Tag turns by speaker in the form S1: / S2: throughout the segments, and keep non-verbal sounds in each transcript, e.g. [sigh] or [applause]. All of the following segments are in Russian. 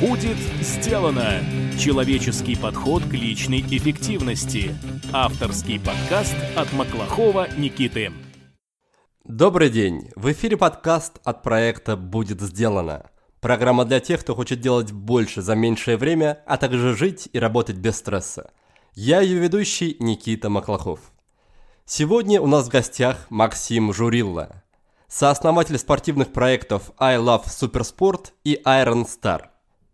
S1: Будет сделано! Человеческий подход к личной эффективности. Авторский подкаст от Маклахова Никиты.
S2: Добрый день! В эфире подкаст от проекта «Будет сделано». Программа для тех, кто хочет делать больше за меньшее время, а также жить и работать без стресса. Я ее ведущий Никита Маклахов. Сегодня у нас в гостях Максим Журилла, сооснователь спортивных проектов I Love Supersport и Iron Star –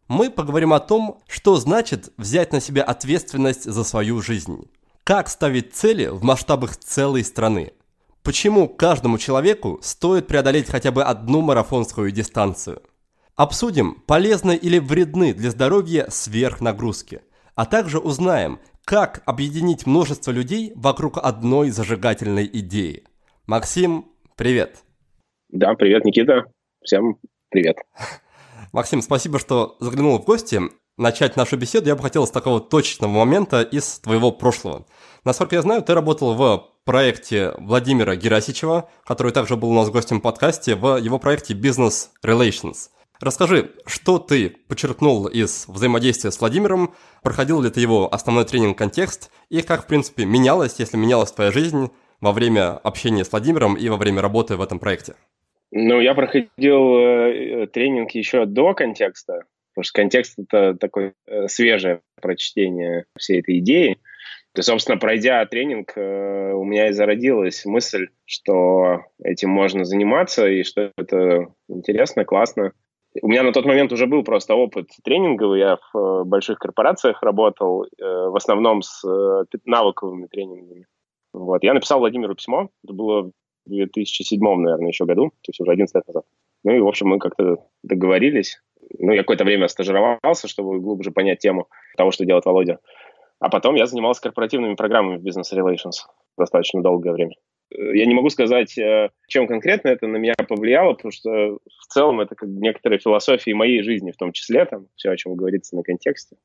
S2: мы поговорим о том, что значит взять на себя ответственность за свою жизнь. Как ставить цели в масштабах целой страны. Почему каждому человеку стоит преодолеть хотя бы одну марафонскую дистанцию. Обсудим, полезны или вредны для здоровья сверхнагрузки. А также узнаем, как объединить множество людей вокруг одной зажигательной идеи. Максим, привет.
S3: Да, привет, Никита. Всем привет. [laughs]
S2: Максим, спасибо, что заглянул в гости. Начать нашу беседу я бы хотел с такого точечного момента из твоего прошлого. Насколько я знаю, ты работал в проекте Владимира Герасичева, который также был у нас гостем в подкасте, в его проекте Business Relations. Расскажи, что ты подчеркнул из взаимодействия с Владимиром, проходил ли ты его основной тренинг-контекст, и как, в принципе, менялась, если менялась твоя жизнь во время общения с Владимиром и во время работы в этом проекте?
S3: Ну, я проходил э, тренинг еще до контекста, потому что контекст — это такое э, свежее прочтение всей этой идеи. И, собственно, пройдя тренинг, э, у меня и зародилась мысль, что этим можно заниматься и что это интересно, классно. У меня на тот момент уже был просто опыт тренинговый. Я в э, больших корпорациях работал, э, в основном с э, навыковыми тренингами. Вот. Я написал Владимиру письмо. Это было 2007, наверное, еще году, то есть уже 11 лет назад. Ну и, в общем, мы как-то договорились. Ну, я какое-то время стажировался, чтобы глубже понять тему того, что делает Володя. А потом я занимался корпоративными программами в Business Relations достаточно долгое время. Я не могу сказать, э, чем конкретно это на меня повлияло, потому что в целом это как некоторая философия моей жизни, в том числе, там, все, о чем говорится на контексте.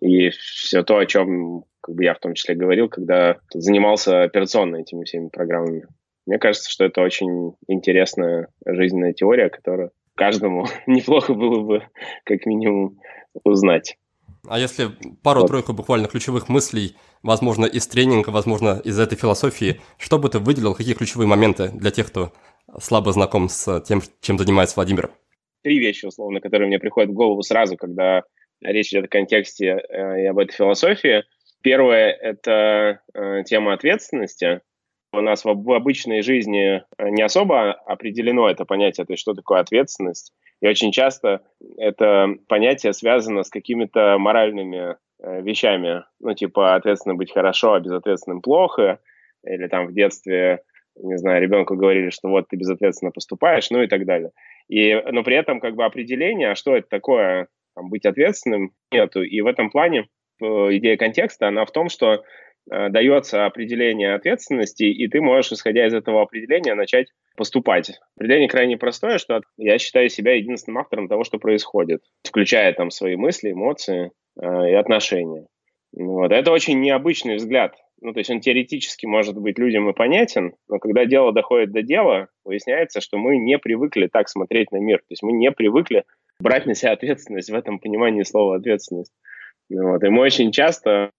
S3: И все то, о чем как бы я в том числе говорил, когда занимался операционно этими всеми программами. Мне кажется, что это очень интересная жизненная теория, которую каждому [laughs] неплохо было бы как минимум узнать.
S2: А если пару-тройку вот. буквально ключевых мыслей, возможно, из тренинга, возможно, из этой философии, что бы ты выделил, какие ключевые моменты для тех, кто слабо знаком с тем, чем занимается Владимир?
S3: Три вещи, условно, которые мне приходят в голову сразу, когда речь идет о контексте э, и об этой философии. Первое – это э, тема ответственности – у нас в обычной жизни э, не особо определено это понятие, то есть что такое ответственность. И очень часто это понятие связано с какими-то моральными э, вещами. Ну, типа, ответственно быть хорошо, а безответственным плохо. Или там в детстве, не знаю, ребенку говорили, что вот ты безответственно поступаешь, ну и так далее. И, но при этом как бы определение, а что это такое, там, быть ответственным, нету. И в этом плане э, идея контекста, она в том, что дается определение ответственности, и ты можешь, исходя из этого определения, начать поступать. Определение крайне простое, что я считаю себя единственным автором того, что происходит, включая там свои мысли, эмоции э, и отношения. Вот. Это очень необычный взгляд. Ну, то есть он теоретически может быть людям и понятен, но когда дело доходит до дела, выясняется, что мы не привыкли так смотреть на мир. То есть мы не привыкли брать на себя ответственность в этом понимании слова ответственность. Вот. И мы очень часто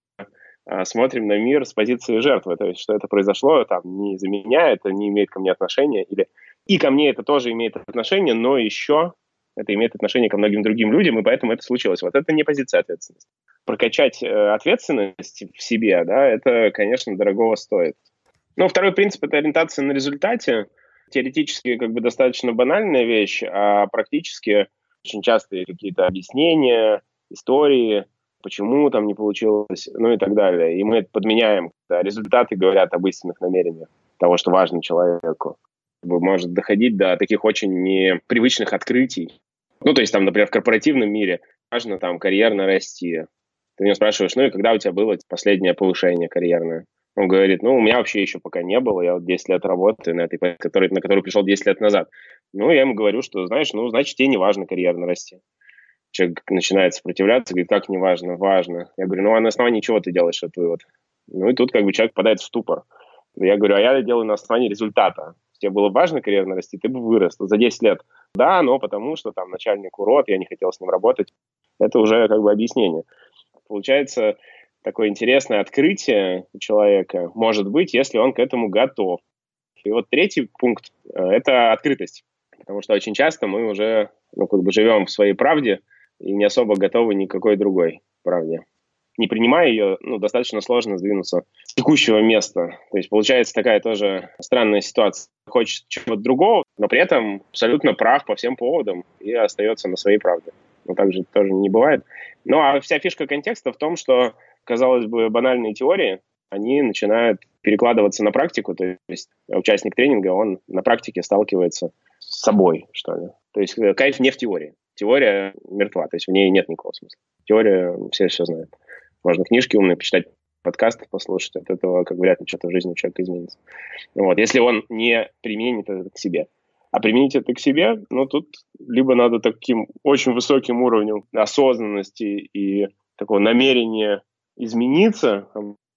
S3: смотрим на мир с позиции жертвы, то есть что это произошло там не из-за меня, это не имеет ко мне отношения, или и ко мне это тоже имеет отношение, но еще это имеет отношение ко многим другим людям, и поэтому это случилось. Вот это не позиция ответственности. Прокачать э, ответственность в себе, да, это, конечно, дорогого стоит. Ну, второй принцип – это ориентация на результате. Теоретически как бы достаточно банальная вещь, а практически очень часто какие-то объяснения, истории – почему там не получилось, ну и так далее. И мы это подменяем. Да, результаты говорят об истинных намерениях того, что важно человеку. Может доходить до таких очень непривычных открытий. Ну, то есть там, например, в корпоративном мире важно там карьерно расти. Ты меня спрашиваешь, ну и когда у тебя было последнее повышение карьерное? Он говорит, ну, у меня вообще еще пока не было, я вот 10 лет работаю на этой, который, на которую пришел 10 лет назад. Ну, я ему говорю, что, знаешь, ну, значит, тебе не важно карьерно расти человек начинает сопротивляться, говорит, как не важно, важно. Я говорю, ну а на основании чего ты делаешь этот вывод? Ну и тут как бы человек попадает в ступор. Я говорю, а я делаю на основании результата. Тебе было важно карьерно расти, ты бы вырос за 10 лет. Да, но потому что там начальник урод, я не хотел с ним работать.
S4: это уже как бы объяснение. Получается, такое интересное открытие у человека может быть, если он к этому готов. И вот третий пункт э, – это открытость. Потому что очень часто мы уже ну, как бы живем в своей правде и не особо готовы ни к какой другой правде. Не принимая ее, ну, достаточно сложно сдвинуться с текущего места. То есть получается такая тоже странная ситуация. Хочет чего-то другого, но при этом абсолютно прав по всем поводам и остается на своей правде. Но так же тоже не бывает. Ну, а вся фишка контекста в том, что, казалось бы, банальные теории, они начинают перекладываться на практику, то есть участник тренинга, он на практике сталкивается с собой, что ли. То есть э, кайф не в теории. Теория мертва, то есть в ней нет никакого смысла. Теория все все знают. Можно книжки умные почитать, подкасты послушать, от этого как вряд ли что-то в жизни у человека изменится. Вот. Если он не применит это к себе. А применить это к себе, ну, тут либо надо таким очень высоким уровнем осознанности и такого намерения измениться,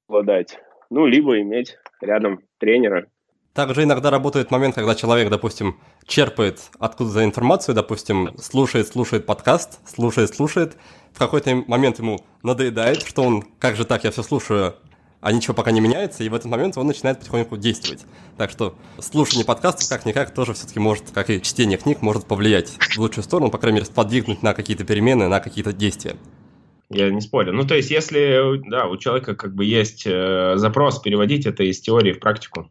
S4: обладать, ну, либо иметь рядом тренера.
S2: Также иногда работает момент, когда человек, допустим, черпает откуда-то информацию, допустим, слушает, слушает подкаст, слушает, слушает, в какой-то момент ему надоедает, что он, как же так, я все слушаю, а ничего пока не меняется, и в этот момент он начинает потихоньку действовать. Так что слушание подкастов как-никак тоже все-таки может, как и чтение книг, может повлиять в лучшую сторону, по крайней мере, сподвигнуть на какие-то перемены, на какие-то действия.
S3: Я не спорю. Ну, то есть, если да, у человека как бы есть э, запрос переводить это из теории в практику.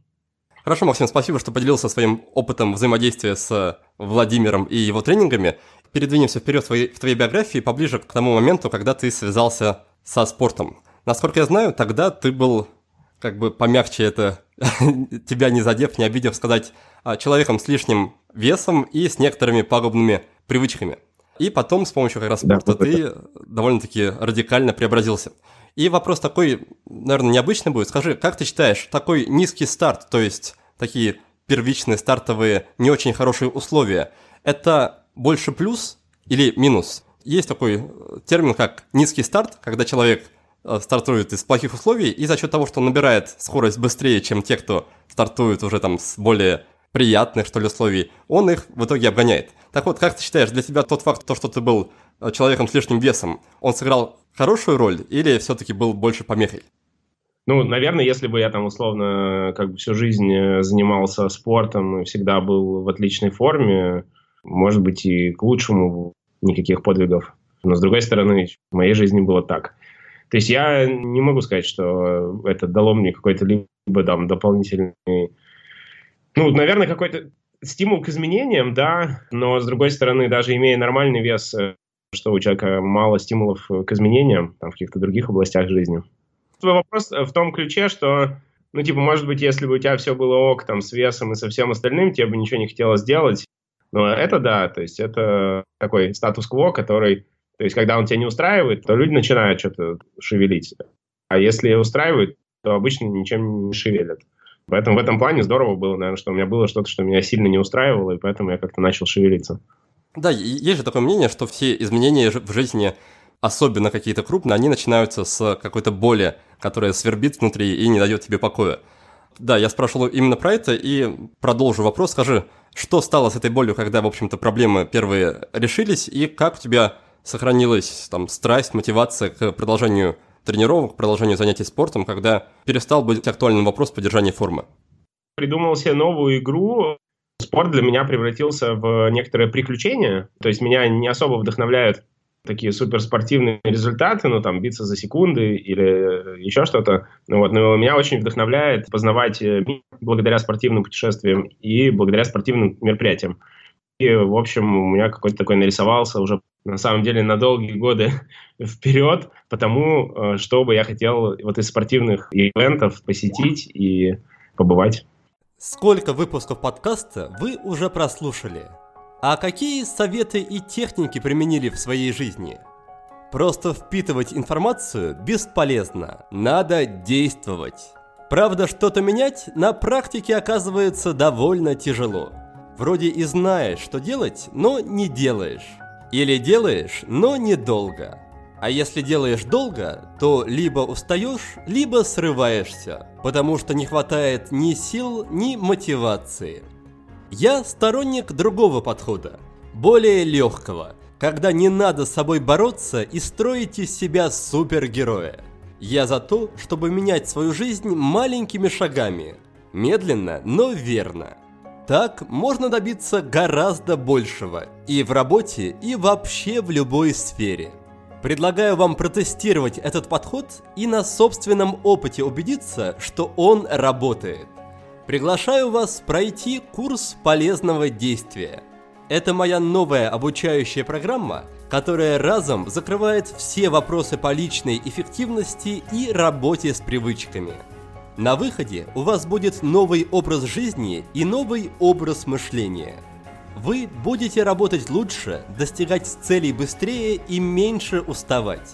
S2: Хорошо, Максим, спасибо, что поделился своим опытом взаимодействия с Владимиром и его тренингами. Передвинемся вперед в твоей, в твоей биографии, поближе к тому моменту, когда ты связался со спортом. Насколько я знаю, тогда ты был, как бы помягче это, [laughs] тебя не задев, не обидев, сказать, а, человеком с лишним весом и с некоторыми пагубными привычками. И потом с помощью как раз спорта да, ты довольно-таки радикально преобразился. И вопрос такой, наверное, необычный будет. Скажи, как ты считаешь, такой низкий старт, то есть такие первичные стартовые не очень хорошие условия, это больше плюс или минус? Есть такой термин, как низкий старт, когда человек э, стартует из плохих условий, и за счет того, что он набирает скорость быстрее, чем те, кто стартует уже там с более приятных, что ли, условий, он их в итоге обгоняет. Так вот, как ты считаешь, для тебя тот факт, то, что ты был э, человеком с лишним весом, он сыграл хорошую роль или все-таки был больше помехой?
S3: Ну, наверное, если бы я там условно как бы всю жизнь э, занимался спортом и всегда был в отличной форме, может быть, и к лучшему никаких подвигов. Но, с другой стороны, в моей жизни было так. То есть я не могу сказать, что это дало мне какой-то либо там дополнительный... Ну, наверное, какой-то стимул к изменениям, да, но, с другой стороны, даже имея нормальный вес, э, что у человека мало стимулов к изменениям там, в каких-то других областях жизни. Твой вопрос в том ключе, что, ну, типа, может быть, если бы у тебя все было ок, там, с весом и со всем остальным, тебе бы ничего не хотелось делать. Но это да, то есть это такой статус-кво, который, то есть когда он тебя не устраивает, то люди начинают что-то шевелить. А если устраивает, то обычно ничем не шевелят. Поэтому в этом плане здорово было, наверное, что у меня было что-то, что меня сильно не устраивало, и поэтому я как-то начал шевелиться.
S2: Да, есть же такое мнение, что все изменения в жизни, особенно какие-то крупные, они начинаются с какой-то боли, которая свербит внутри и не дает тебе покоя. Да, я спрашивал именно про это и продолжу вопрос. Скажи, что стало с этой болью, когда, в общем-то, проблемы первые решились, и как у тебя сохранилась там страсть, мотивация к продолжению тренировок, продолжению занятий спортом, когда перестал быть актуальным вопрос поддержания формы?
S3: Придумал себе новую игру. Спорт для меня превратился в некоторое приключение. То есть меня не особо вдохновляют такие суперспортивные результаты, ну, там, биться за секунды или еще что-то. Вот, но меня очень вдохновляет познавать мир благодаря спортивным путешествиям и благодаря спортивным мероприятиям. И, в общем, у меня какой-то такой нарисовался уже, на самом деле, на долгие годы [laughs] вперед, потому э, что бы я хотел вот из спортивных ивентов посетить и побывать.
S2: Сколько выпусков подкаста вы уже прослушали? А какие советы и техники применили в своей жизни? Просто впитывать информацию бесполезно, надо действовать. Правда, что-то менять на практике оказывается довольно тяжело. Вроде и знаешь, что делать, но не делаешь. Или делаешь, но недолго. А если делаешь долго, то либо устаешь, либо срываешься, потому что не хватает ни сил, ни мотивации. Я сторонник другого подхода, более легкого, когда не надо с собой бороться и строить из себя супергероя. Я за то, чтобы менять свою жизнь маленькими шагами. Медленно, но верно. Так можно добиться гораздо большего и в работе, и вообще в любой сфере. Предлагаю вам протестировать этот подход и на собственном опыте убедиться, что он работает. Приглашаю вас пройти курс полезного действия. Это моя новая обучающая программа, которая разом закрывает все вопросы по личной эффективности и работе с привычками. На выходе у вас будет новый образ жизни и новый образ мышления – вы будете работать лучше, достигать целей быстрее и меньше уставать.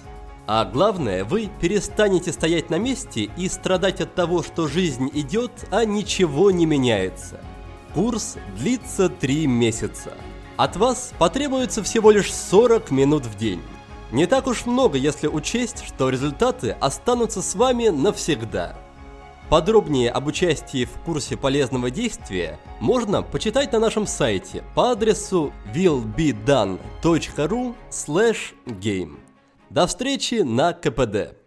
S2: А главное, вы перестанете стоять на месте и страдать от того, что жизнь идет, а ничего не меняется. Курс длится 3 месяца. От вас потребуется всего лишь 40 минут в день. Не так уж много, если учесть, что результаты останутся с вами навсегда. Подробнее об участии в курсе полезного действия можно почитать на нашем сайте по адресу willbedone.ru game. До встречи на КПД.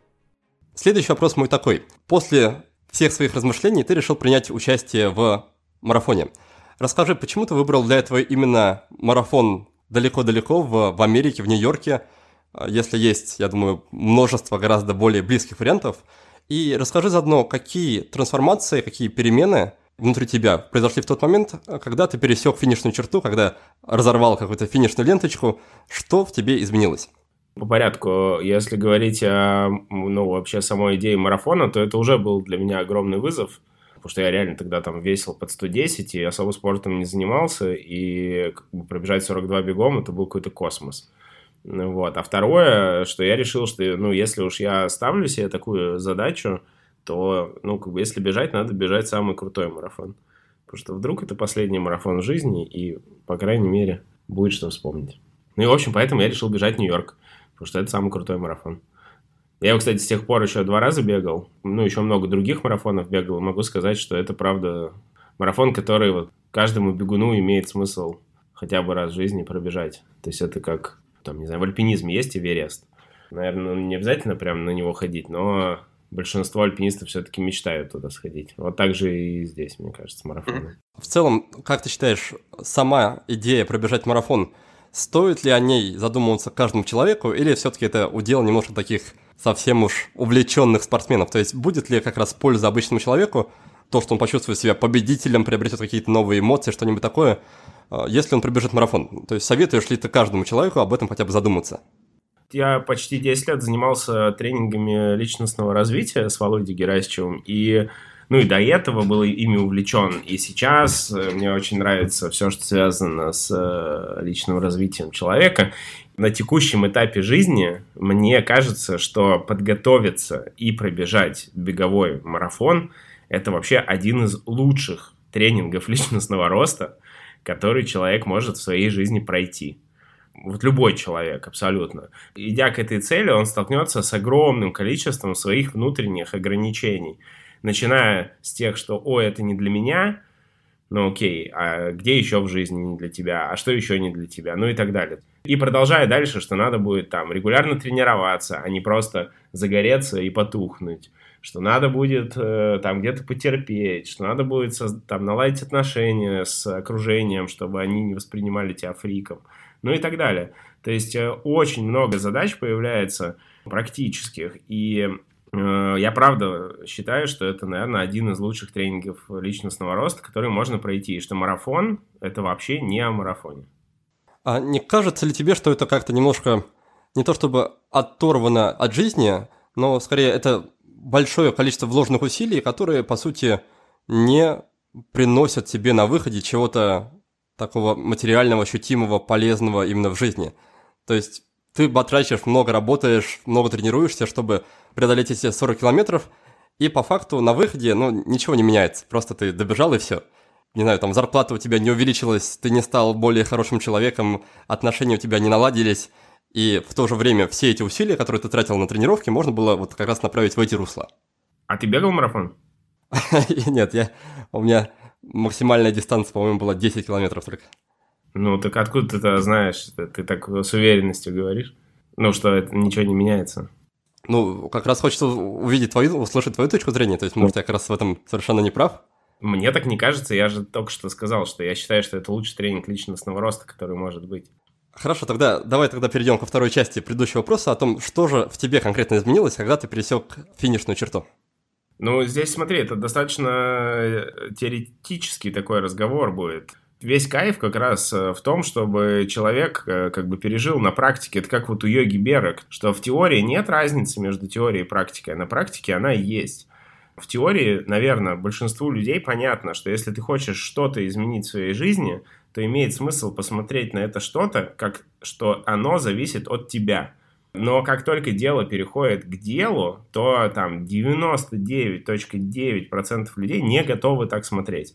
S2: Следующий вопрос мой такой. После всех своих размышлений ты решил принять участие в марафоне. Расскажи, почему ты выбрал для этого именно марафон далеко-далеко в, в Америке, в Нью-Йорке, если есть, я думаю, множество гораздо более близких вариантов – и расскажи заодно, какие трансформации, какие перемены внутри тебя произошли в тот момент, когда ты пересек финишную черту, когда разорвал какую-то финишную ленточку, что в тебе изменилось?
S3: По порядку, если говорить о, ну, вообще самой идее марафона, то это уже был для меня огромный вызов, потому что я реально тогда там весил под 110 и особо спортом не занимался, и пробежать 42 бегом, это был какой-то космос. Вот. А второе, что я решил, что, ну, если уж я ставлю себе такую задачу, то, ну, как бы, если бежать, надо бежать самый крутой марафон. Потому что вдруг это последний марафон жизни, и, по крайней мере, будет что вспомнить. Ну и, в общем, поэтому я решил бежать в Нью-Йорк, потому что это самый крутой марафон. Я его, кстати, с тех пор еще два раза бегал, ну, еще много других марафонов бегал. Могу сказать, что это, правда, марафон, который вот каждому бегуну имеет смысл хотя бы раз в жизни пробежать. То есть это как там, не знаю, в альпинизме есть Эверест. Наверное, не обязательно прям на него ходить, но большинство альпинистов все-таки мечтают туда сходить. Вот так же и здесь, мне кажется, марафон.
S2: В целом, как ты считаешь, сама идея пробежать марафон, стоит ли о ней задумываться каждому человеку, или все-таки это удел немножко таких совсем уж увлеченных спортсменов? То есть будет ли как раз польза обычному человеку, то, что он почувствует себя победителем, приобретет какие-то новые эмоции, что-нибудь такое, если он пробежит марафон? То есть советуешь ли ты каждому человеку об этом хотя бы задуматься?
S3: Я почти 10 лет занимался тренингами личностного развития с Володей Герасичевым, и ну и до этого был ими увлечен. И сейчас э, мне очень нравится все, что связано с э, личным развитием человека. На текущем этапе жизни мне кажется, что подготовиться и пробежать беговой марафон – это вообще один из лучших тренингов [laughs] личностного роста, который человек может в своей жизни пройти. Вот любой человек, абсолютно. Идя к этой цели, он столкнется с огромным количеством своих внутренних ограничений. Начиная с тех, что «О, это не для меня», ну окей, а где еще в жизни не для тебя, а что еще не для тебя, ну и так далее. И продолжая дальше, что надо будет там регулярно тренироваться, а не просто загореться и потухнуть что надо будет э, там где-то потерпеть, что надо будет там наладить отношения с окружением, чтобы они не воспринимали тебя фриком, ну и так далее. То есть э, очень много задач появляется практических, и э, я правда считаю, что это, наверное, один из лучших тренингов личностного роста, который можно пройти, и что марафон – это вообще не о марафоне.
S2: А не кажется ли тебе, что это как-то немножко не то чтобы оторвано от жизни, но скорее это большое количество вложенных усилий, которые, по сути, не приносят тебе на выходе чего-то такого материального, ощутимого, полезного именно в жизни. То есть ты батрачишь, много работаешь, много тренируешься, чтобы преодолеть эти 40 километров, и по факту на выходе, ну, ничего не меняется. Просто ты добежал и все. Не знаю, там зарплата у тебя не увеличилась, ты не стал более хорошим человеком, отношения у тебя не наладились, и в то же время все эти усилия, которые ты тратил на тренировки, можно было вот как раз направить в эти русла.
S3: А ты бегал марафон? [laughs]
S2: Нет, я, у меня максимальная дистанция, по-моему, была 10 километров только.
S3: Ну, так откуда ты это знаешь? Ты так с уверенностью говоришь? Ну, что это ничего не меняется.
S2: Ну, как раз хочется увидеть твою, услышать твою точку зрения. То есть, может, я как раз в этом совершенно не прав?
S3: Мне так не кажется. Я же только что сказал, что я считаю, что это лучший тренинг личностного роста, который может быть.
S2: Хорошо, тогда давай тогда перейдем ко второй части предыдущего вопроса о том, что же в тебе конкретно изменилось, когда ты пересек финишную черту.
S3: Ну, здесь смотри, это достаточно э, теоретический такой разговор будет. Весь кайф как раз э, в том, чтобы человек э, как бы пережил на практике. Это как вот у йоги Берек, что в теории нет разницы между теорией и практикой, а на практике она есть. В теории, наверное, большинству людей понятно, что если ты хочешь что-то изменить в своей жизни, то имеет смысл посмотреть на это что-то, как что оно зависит от тебя. Но как только дело переходит к делу, то там 99.9% людей не готовы так смотреть.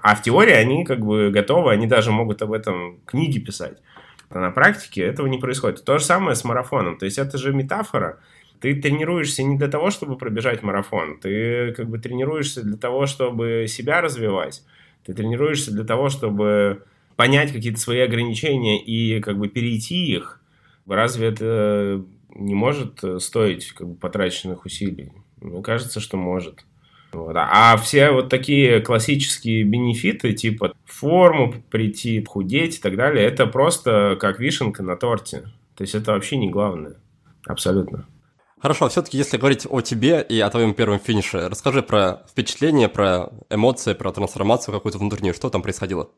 S3: А в теории они как бы готовы, они даже могут об этом книги писать. А на практике этого не происходит. То же самое с марафоном. То есть это же метафора. Ты тренируешься не для того, чтобы пробежать марафон. Ты как бы тренируешься для того, чтобы себя развивать. Ты тренируешься для того, чтобы понять какие-то свои ограничения и как бы перейти их. Разве это не может стоить как бы потраченных усилий? Мне кажется, что может. Вот. А все вот такие классические бенефиты, типа форму прийти, худеть и так далее, это просто как вишенка на торте. То есть это вообще не главное. Абсолютно.
S2: Хорошо, все-таки если говорить о тебе и о твоем первом финише, расскажи про впечатления, про эмоции, про трансформацию какую-то внутреннюю, что там происходило?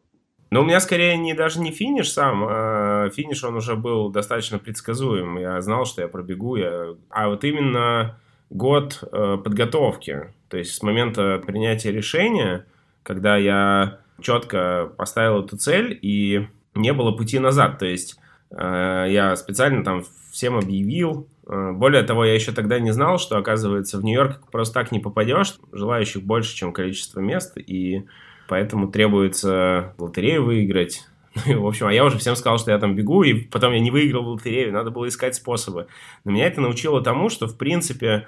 S3: Ну, у меня скорее не даже не финиш сам, а финиш он уже был достаточно предсказуем. Я знал, что я пробегу, я... а вот именно год э, подготовки, то есть с момента принятия решения, когда я четко поставил эту цель и не было пути назад, то есть э, я специально там всем объявил, Э, более того, я еще тогда не знал, что, оказывается, в Нью-Йорк просто так не попадешь. Желающих больше, чем количество мест, и поэтому требуется лотерею выиграть. [laughs] в общем, а я уже всем сказал, что я там бегу, и потом я не выиграл в лотерею, надо было искать способы. Но меня это научило тому, что, в принципе,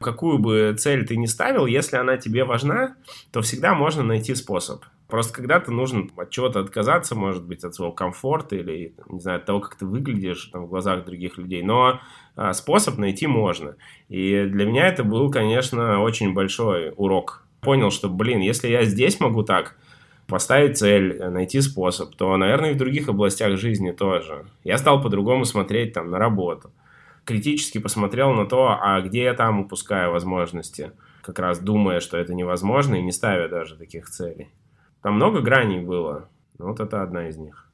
S3: какую бы цель ты ни ставил, если она тебе важна, то всегда можно найти способ. Просто когда-то нужно от чего-то отказаться, может быть, от своего комфорта или, не знаю, от того, как ты выглядишь там, в глазах других людей. Но а, способ найти можно. И для меня это был, конечно, очень большой урок. Понял, что, блин, если я здесь могу так поставить цель, найти способ, то, наверное, и в других областях жизни тоже. Я стал по-другому смотреть там на работу. Критически посмотрел на то, а где я там упускаю возможности, как раз думая, что это невозможно и не ставя даже таких целей. Там много граней было, но вот это одна из них.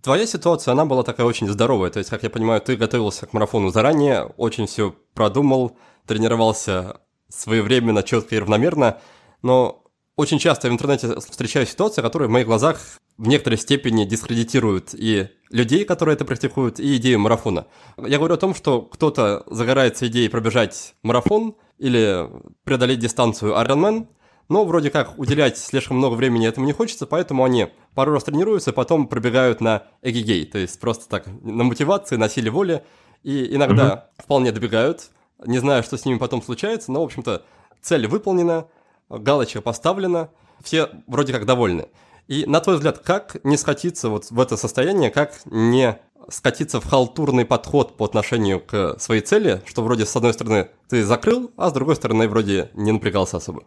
S2: Твоя ситуация, она была такая очень здоровая. То есть, как я понимаю, ты готовился к марафону заранее, очень все продумал, тренировался своевременно, четко и равномерно. Но очень часто в интернете встречаю ситуации, которые в моих глазах в некоторой степени дискредитируют и людей, которые это практикуют, и идею марафона. Я говорю о том, что кто-то загорается идеей пробежать марафон или преодолеть дистанцию Ironman – но вроде как уделять слишком много времени этому не хочется, поэтому они пару раз тренируются, потом пробегают на эгигей, то есть просто так на мотивации, на силе воли, и иногда угу. вполне добегают, не знаю, что с ними потом случается, но, в общем-то, цель выполнена, галочка поставлена, все вроде как довольны. И на твой взгляд, как не скатиться вот в это состояние, как не скатиться в халтурный подход по отношению к своей цели, что вроде с одной стороны ты закрыл, а с другой стороны вроде не напрягался особо?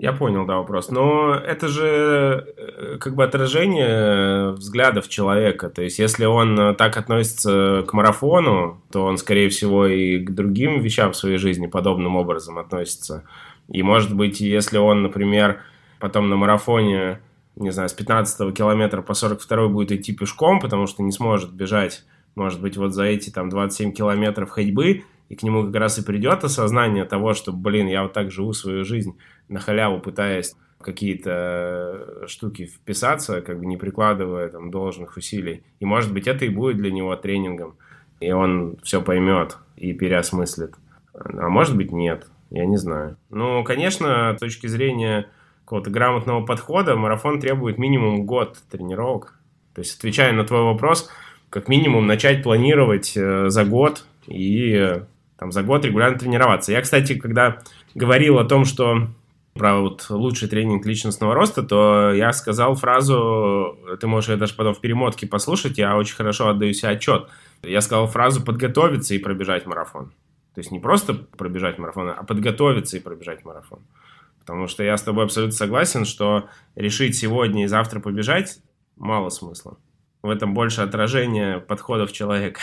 S3: Я понял, да, вопрос. Но это же э, как бы отражение взглядов человека. То есть, если он так относится к марафону, то он, скорее всего, и к другим вещам в своей жизни подобным образом относится. И, может быть, если он, например, потом на марафоне, не знаю, с 15 километра по 42 будет идти пешком, потому что не сможет бежать, может быть, вот за эти там 27 километров ходьбы, и к нему как раз и придет осознание того, что, блин, я вот так живу свою жизнь на халяву, пытаясь какие-то штуки вписаться, как бы не прикладывая там должных усилий. И, может быть, это и будет для него тренингом, и он все поймет и переосмыслит. А может быть, нет, я не знаю. Ну, конечно, с точки зрения какого-то грамотного подхода, марафон требует минимум год тренировок. То есть, отвечая на твой вопрос, как минимум начать планировать э, за год и там за год регулярно тренироваться. Я, кстати, когда говорил о том, что про вот лучший тренинг личностного роста, то я сказал фразу, ты можешь ее даже потом в перемотке послушать, я очень хорошо отдаю себе отчет. Я сказал фразу «подготовиться и пробежать марафон». То есть не просто пробежать марафон, а подготовиться и пробежать марафон. Потому что я с тобой абсолютно согласен, что решить сегодня и завтра побежать мало смысла. В этом больше отражение подходов человека.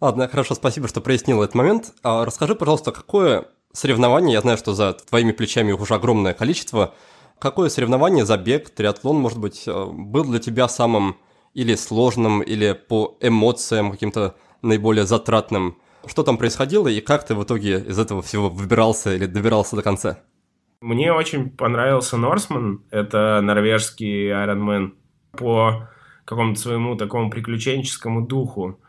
S2: Ладно, хорошо, спасибо, что прояснил этот момент. А расскажи, пожалуйста, какое соревнование, я знаю, что за твоими плечами уже огромное количество, какое соревнование, забег, триатлон, может быть, э, был для тебя самым или сложным, или по эмоциям каким-то наиболее затратным? Что там происходило и как ты в итоге из этого всего выбирался или добирался до конца?
S3: Мне очень понравился Норсман, это норвежский Ironman по какому-то своему такому приключенческому духу.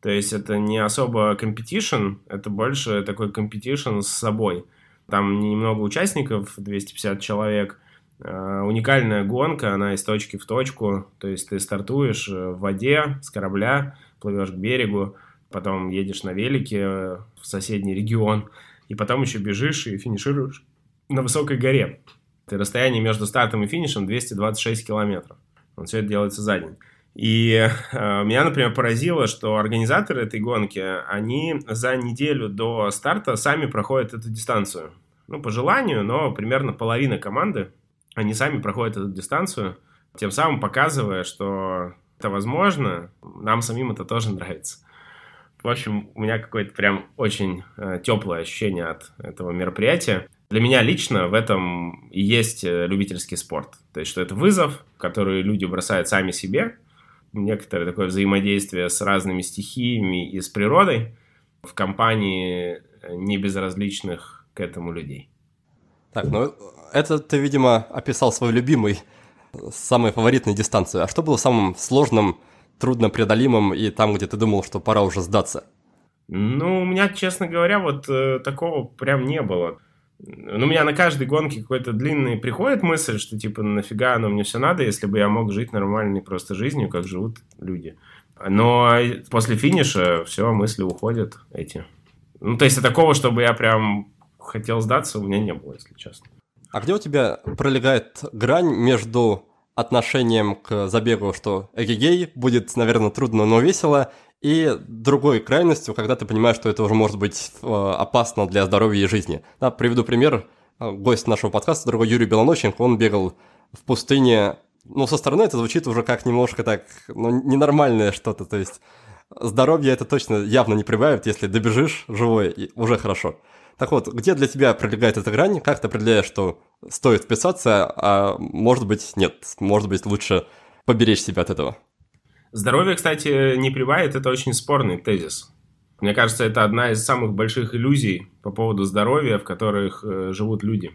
S3: То есть это не особо competition, это больше такой competition с собой. Там немного участников, 250 человек. Э, уникальная гонка, она из точки в точку. То есть ты стартуешь э, в воде с корабля, плывешь к берегу, потом едешь на велике э, в соседний регион, и потом еще бежишь и финишируешь на высокой горе. И расстояние между стартом и финишем 226 километров. Вот все это делается за день. И э, меня, например, поразило, что организаторы этой гонки, они за неделю до старта сами проходят эту дистанцию. Ну, по желанию, но примерно половина команды, они сами проходят эту дистанцию, тем самым показывая, что это возможно, нам самим это тоже нравится. В общем, у меня какое-то прям очень э, теплое ощущение от этого мероприятия. Для меня лично в этом и есть э, любительский спорт. То есть, что это вызов, который люди бросают сами себе – некоторое такое взаимодействие с разными стихиями и с природой в компании небезразличных к этому людей.
S2: Так, ну это ты, видимо, описал свой любимый, самый фаворитный дистанцию. А что было самым сложным, труднопреодолимым и там, где ты думал, что пора уже сдаться?
S3: Ну, у меня, честно говоря, вот э, такого прям не было. Ну, у меня на каждой гонке какой-то длинный приходит мысль, что типа нафига оно мне все надо, если бы я мог жить нормальной просто жизнью, как живут люди. Но после финиша все, мысли уходят эти. Ну, то есть такого, чтобы я прям хотел сдаться, у меня не было, если честно.
S2: А где у тебя пролегает грань между отношением к забегу, что эгегей, будет, наверное, трудно, но весело, и другой крайностью, когда ты понимаешь, что это уже может быть э, опасно для здоровья и жизни. Да, приведу пример. Э, гость нашего подкаста, другой Юрий Белоноченко, он бегал в пустыне. Ну, со стороны это звучит уже как немножко так, ну, ненормальное что-то. То есть здоровье это точно явно не прибавит, если добежишь живой, уже хорошо. Так вот, где для тебя пролегает эта грань? Как ты определяешь, что стоит вписаться, а может быть нет? Может быть лучше поберечь себя от этого?
S3: Здоровье, кстати, не прибавит, это очень спорный тезис. Мне кажется, это одна из самых больших иллюзий по поводу здоровья, в которых э, живут люди.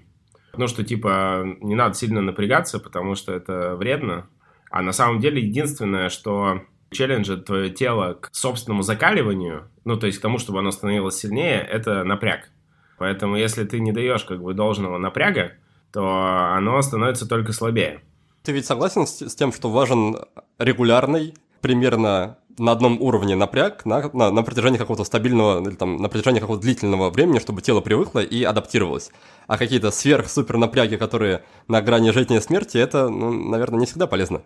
S3: Ну, что типа не надо сильно напрягаться, потому что это вредно. А на самом деле единственное, что челленджит твое тело к собственному закаливанию, ну, то есть к тому, чтобы оно становилось сильнее, это напряг. Поэтому если ты не даешь как бы должного напряга, то оно становится только слабее.
S2: Ты ведь согласен с, с тем, что важен регулярный примерно на одном уровне напряг на, на, на протяжении какого-то стабильного, или там, на протяжении какого-то длительного времени, чтобы тело привыкло и адаптировалось. А какие-то сверх-супер напряги, которые на грани жизни и смерти, это, ну, наверное, не всегда полезно.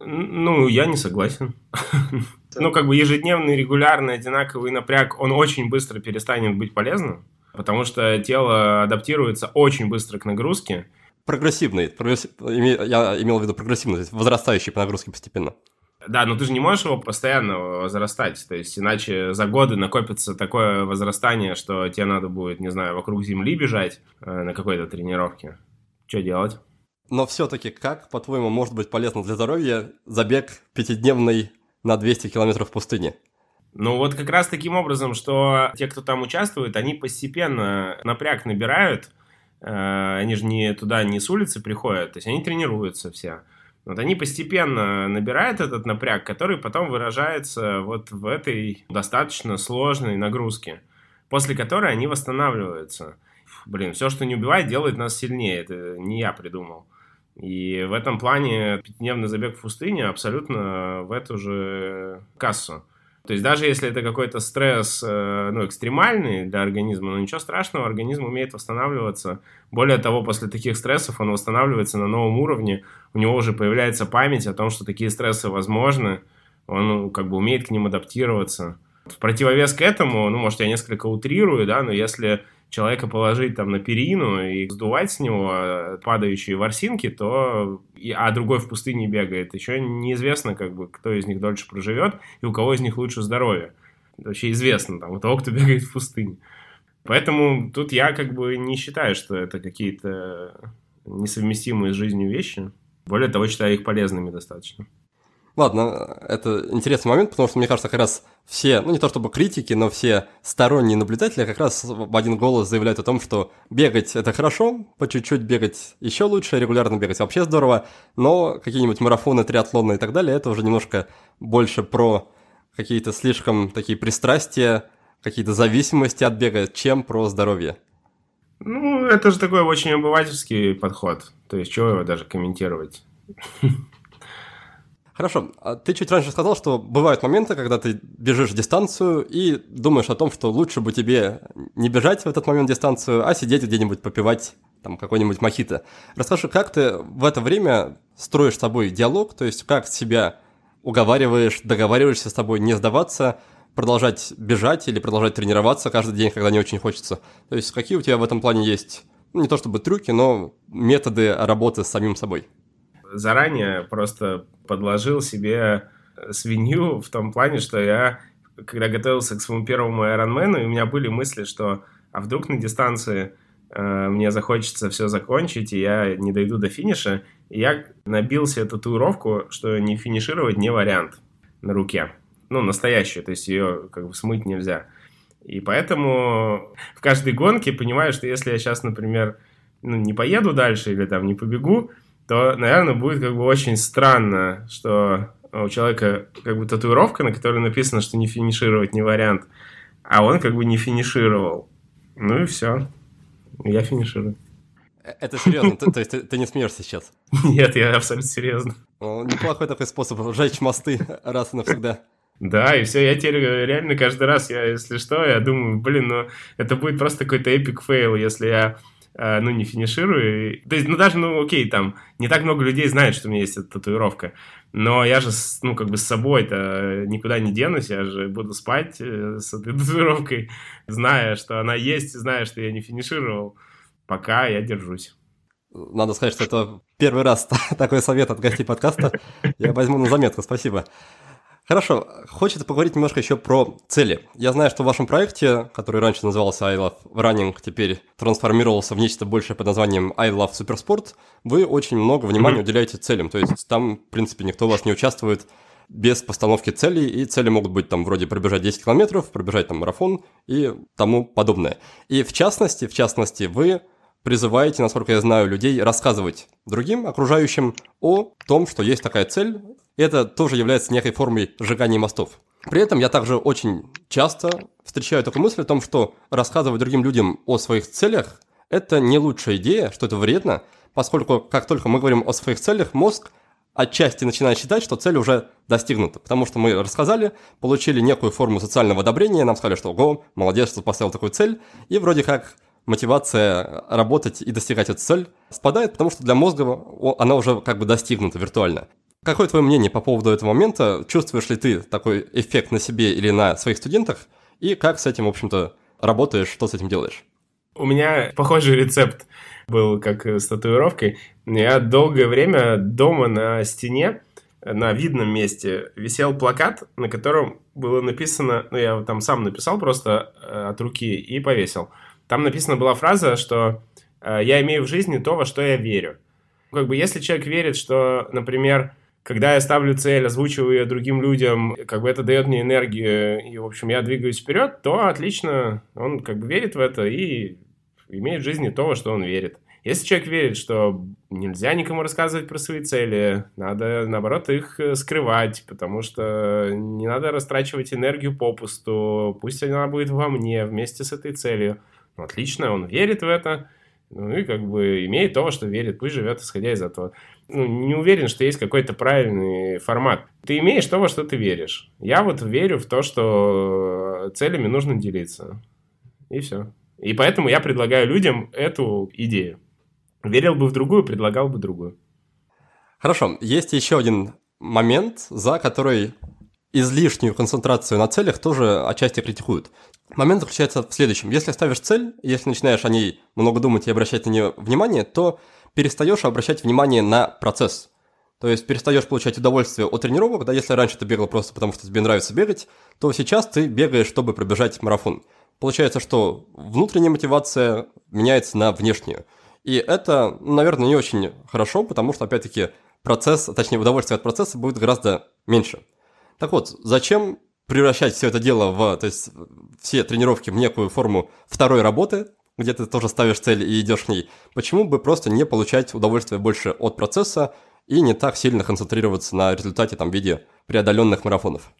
S3: Ну, я не согласен. [laughs] Ну, как бы ежедневный, регулярный, одинаковый напряг, он очень быстро перестанет быть полезным, потому что тело адаптируется очень быстро к нагрузке.
S2: Прогрессивный, прогресс... я имел в виду прогрессивный, то есть возрастающий по нагрузке постепенно.
S3: Да, но ты же не можешь его постоянно возрастать, то есть иначе за годы накопится такое возрастание, что тебе надо будет, не знаю, вокруг Земли бежать э, на какой-то тренировке. Что делать?
S2: Но все-таки как, по-твоему, может быть полезно для здоровья забег пятидневный на 200 километров в пустыне?
S3: Ну вот как раз таким образом, что те, кто там участвует, они постепенно напряг набирают, э, они же не туда, не с улицы приходят, то есть они тренируются все. Вот они постепенно набирают этот напряг, который потом выражается вот в этой достаточно сложной нагрузке, после которой они восстанавливаются. Блин, все, что не убивает, делает нас сильнее. Это не я придумал. И в этом плане пятидневный забег в пустыне абсолютно в эту же кассу. То есть даже если это какой-то стресс, э, ну, экстремальный для организма, но ничего страшного, организм умеет восстанавливаться. Более того, после таких стрессов он восстанавливается на новом уровне, у него уже появляется память о том, что такие стрессы возможны, он ну, как бы умеет к ним адаптироваться. В противовес к этому, ну, может, я несколько утрирую, да, но если человека положить там на перину и сдувать с него э, падающие ворсинки, то а другой в пустыне бегает, еще неизвестно, как бы, кто из них дольше проживет и у кого из них лучше здоровье. Вообще известно, там, у того, кто [laughs] бегает в пустыне. Поэтому тут я как бы не считаю, что это какие-то несовместимые с жизнью вещи. Более того, считаю их полезными достаточно.
S2: Ладно, это интересный момент, потому что, мне кажется, как раз все, ну не то чтобы критики, но все сторонние наблюдатели как раз в один голос заявляют о том, что бегать это хорошо, по чуть-чуть бегать еще лучше, регулярно бегать вообще здорово, но какие-нибудь марафоны, триатлоны и так далее, это уже немножко больше про какие-то слишком такие пристрастия, какие-то зависимости от бега, чем про здоровье.
S3: Ну, это же такой очень обывательский подход. То есть, чего его даже комментировать? [laughs]
S2: Хорошо, а ты чуть раньше сказал, что бывают моменты, когда ты бежишь дистанцию и думаешь о том, что лучше бы тебе не бежать в этот момент дистанцию, а сидеть где-нибудь попивать там какой-нибудь мохито. Расскажи, как ты в это время строишь с собой диалог, то есть как себя уговариваешь, договариваешься с тобой не сдаваться, продолжать бежать или продолжать тренироваться каждый день, когда не очень хочется. То есть какие у тебя в этом плане есть, ну, не то чтобы трюки, но методы работы с самим собой?
S3: Заранее просто подложил себе свинью в том плане, что я, когда готовился к своему первому Ironman, у меня были мысли, что а вдруг на дистанции э, мне захочется все закончить, и я не дойду до финиша, и я набил себе татуировку, что не финишировать не вариант на руке. Ну, настоящую, то есть ее как бы смыть нельзя. И поэтому в каждой гонке понимаю, что если я сейчас, например, ну, не поеду дальше или там не побегу, то, наверное, будет как бы очень странно, что у человека как бы татуировка, на которой написано, что не финишировать не вариант, а он как бы не финишировал. Ну и все. Я финиширую.
S2: Э, это серьезно? То есть ты не смеешься сейчас? [laughs]
S3: Нет, я абсолютно серьезно.
S2: Неплохой такой способ [laughs] сжечь мосты раз и навсегда.
S3: Да, и все, я теперь реально каждый раз, я, если что, я думаю, блин, ну это будет просто какой-то epic fail, если я ну, не финиширую. То есть, ну, даже, ну, окей, там, не так много людей знает, что у меня есть эта татуировка. Но я же, ну, как бы с собой-то никуда не денусь, я же буду спать э, с этой [laughs] татуировкой, зная, что она есть, зная, что я не финишировал. Пока я держусь.
S2: Надо сказать, что это первый раз [laughs] такой совет от гостей подкаста. Я возьму на заметку, спасибо. Хорошо, хочется поговорить немножко еще про цели. Я знаю, что в вашем проекте, который раньше назывался I Love Running, теперь трансформировался в нечто большее под названием I Love Supersport, вы очень много внимания mm-hmm. уделяете целям. То есть там, в принципе, никто у вас не участвует без постановки целей, и цели могут быть там вроде пробежать 10 километров, пробежать там марафон и тому подобное. И в частности, в частности, вы призываете, насколько я знаю, людей рассказывать другим окружающим о том, что есть такая цель, это тоже является некой формой сжигания мостов. При этом я также очень часто встречаю такую мысль о том, что рассказывать другим людям о своих целях – это не лучшая идея, что это вредно, поскольку как только мы говорим о своих целях, мозг отчасти начинает считать, что цель уже достигнута, потому что мы рассказали, получили некую форму социального одобрения, нам сказали, что «Ого, молодец, что поставил такую цель», и вроде как мотивация работать и достигать эту цель спадает, потому что для мозга она уже как бы достигнута виртуально. Какое твое мнение по поводу этого момента? Чувствуешь ли ты такой эффект на себе или на своих студентах? И как с этим, в общем-то, работаешь, что с этим делаешь?
S3: У меня похожий рецепт был, как с татуировкой. Я долгое время дома на стене, на видном месте, висел плакат, на котором было написано, ну, я там сам написал просто э, от руки и повесил. Там написана была фраза, что э, «я имею в жизни то, во что я верю». Как бы если человек верит, что, например, когда я ставлю цель, озвучиваю ее другим людям, как бы это дает мне энергию, и, в общем, я двигаюсь вперед, то отлично, он как бы верит в это и имеет в жизни то, во что он верит. Если человек верит, что нельзя никому рассказывать про свои цели, надо, наоборот, их э, скрывать, потому что не надо растрачивать энергию попусту, пусть она будет во мне вместе с этой целью. Ну, отлично, он верит в это, Ну и как бы имеет то, что верит, пусть живет, исходя из этого. Ну, не уверен, что есть какой-то правильный формат. Ты имеешь то, во что ты веришь. Я вот верю в то, что целями нужно делиться. И все. И поэтому я предлагаю людям эту идею. Верил бы в другую, предлагал бы другую.
S2: Хорошо, есть еще один момент, за который излишнюю концентрацию на целях тоже отчасти критикуют. Момент заключается в следующем. Если ставишь цель, если начинаешь о ней много думать и обращать на нее внимание, то перестаешь обращать внимание на процесс. То есть перестаешь получать удовольствие от тренировок, да, если раньше ты бегал просто потому, что тебе нравится бегать, то сейчас ты бегаешь, чтобы пробежать марафон. Получается, что внутренняя мотивация меняется на внешнюю. И это, наверное, не очень хорошо, потому что, опять-таки, процесс, точнее, удовольствие от процесса будет гораздо меньше. Так вот, зачем превращать все это дело в, то есть все тренировки в некую форму второй работы, где ты тоже ставишь цель и идешь к ней, почему бы просто не получать удовольствие больше от процесса и не так сильно концентрироваться на результате там в виде преодоленных марафонов?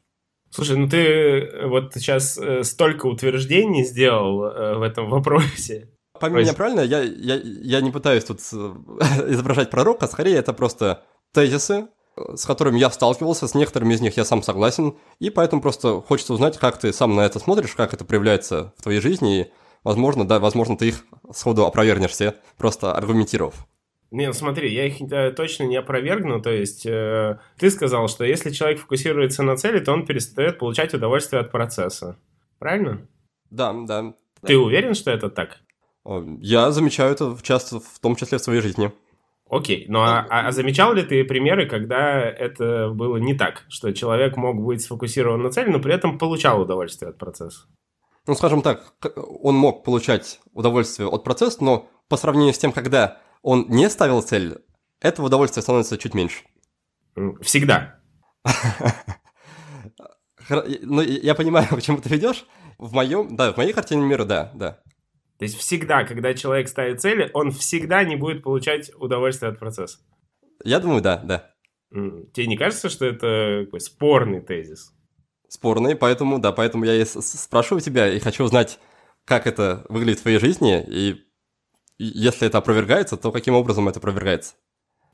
S3: Слушай, ну ты э, вот сейчас э, столько утверждений сделал э, в этом вопросе.
S2: Пойми меня правильно, я, я, я не пытаюсь тут [laughs] изображать пророка, скорее это просто тезисы, с которыми я сталкивался, с некоторыми из них я сам согласен, и поэтому просто хочется узнать, как ты сам на это смотришь, как это проявляется в твоей жизни, и, возможно, да, возможно, ты их сходу опровергнешь все, просто аргументировав.
S3: Не, ну смотри, я их э, точно не опровергну, то есть э, ты сказал, что если человек фокусируется на цели, то он перестает получать удовольствие от процесса. Правильно?
S2: Да, да.
S3: Ты уверен, что это так?
S2: Я замечаю это часто, в том числе в своей жизни.
S3: Окей, ну а, а, а замечал ли ты примеры, когда это было не так, что человек мог быть сфокусирован на цели, но при этом получал удовольствие от процесса?
S2: Ну, скажем так, он мог получать удовольствие от процесса, но по сравнению с тем, когда он не ставил цель, этого удовольствия становится чуть меньше.
S3: Всегда. [laughs]
S2: Ну, я понимаю, [laughs] к чему ты ведешь. В моем, да, в моей картине мира, да, да.
S3: То есть всегда, когда человек ставит цели, он всегда не будет получать удовольствие от процесса.
S2: Я думаю, да, да.
S3: Тебе не кажется, что это такой спорный тезис?
S2: Спорный, поэтому, да, поэтому я и спрашиваю тебя и хочу узнать, как это выглядит в твоей жизни, и если это опровергается, то каким образом это опровергается?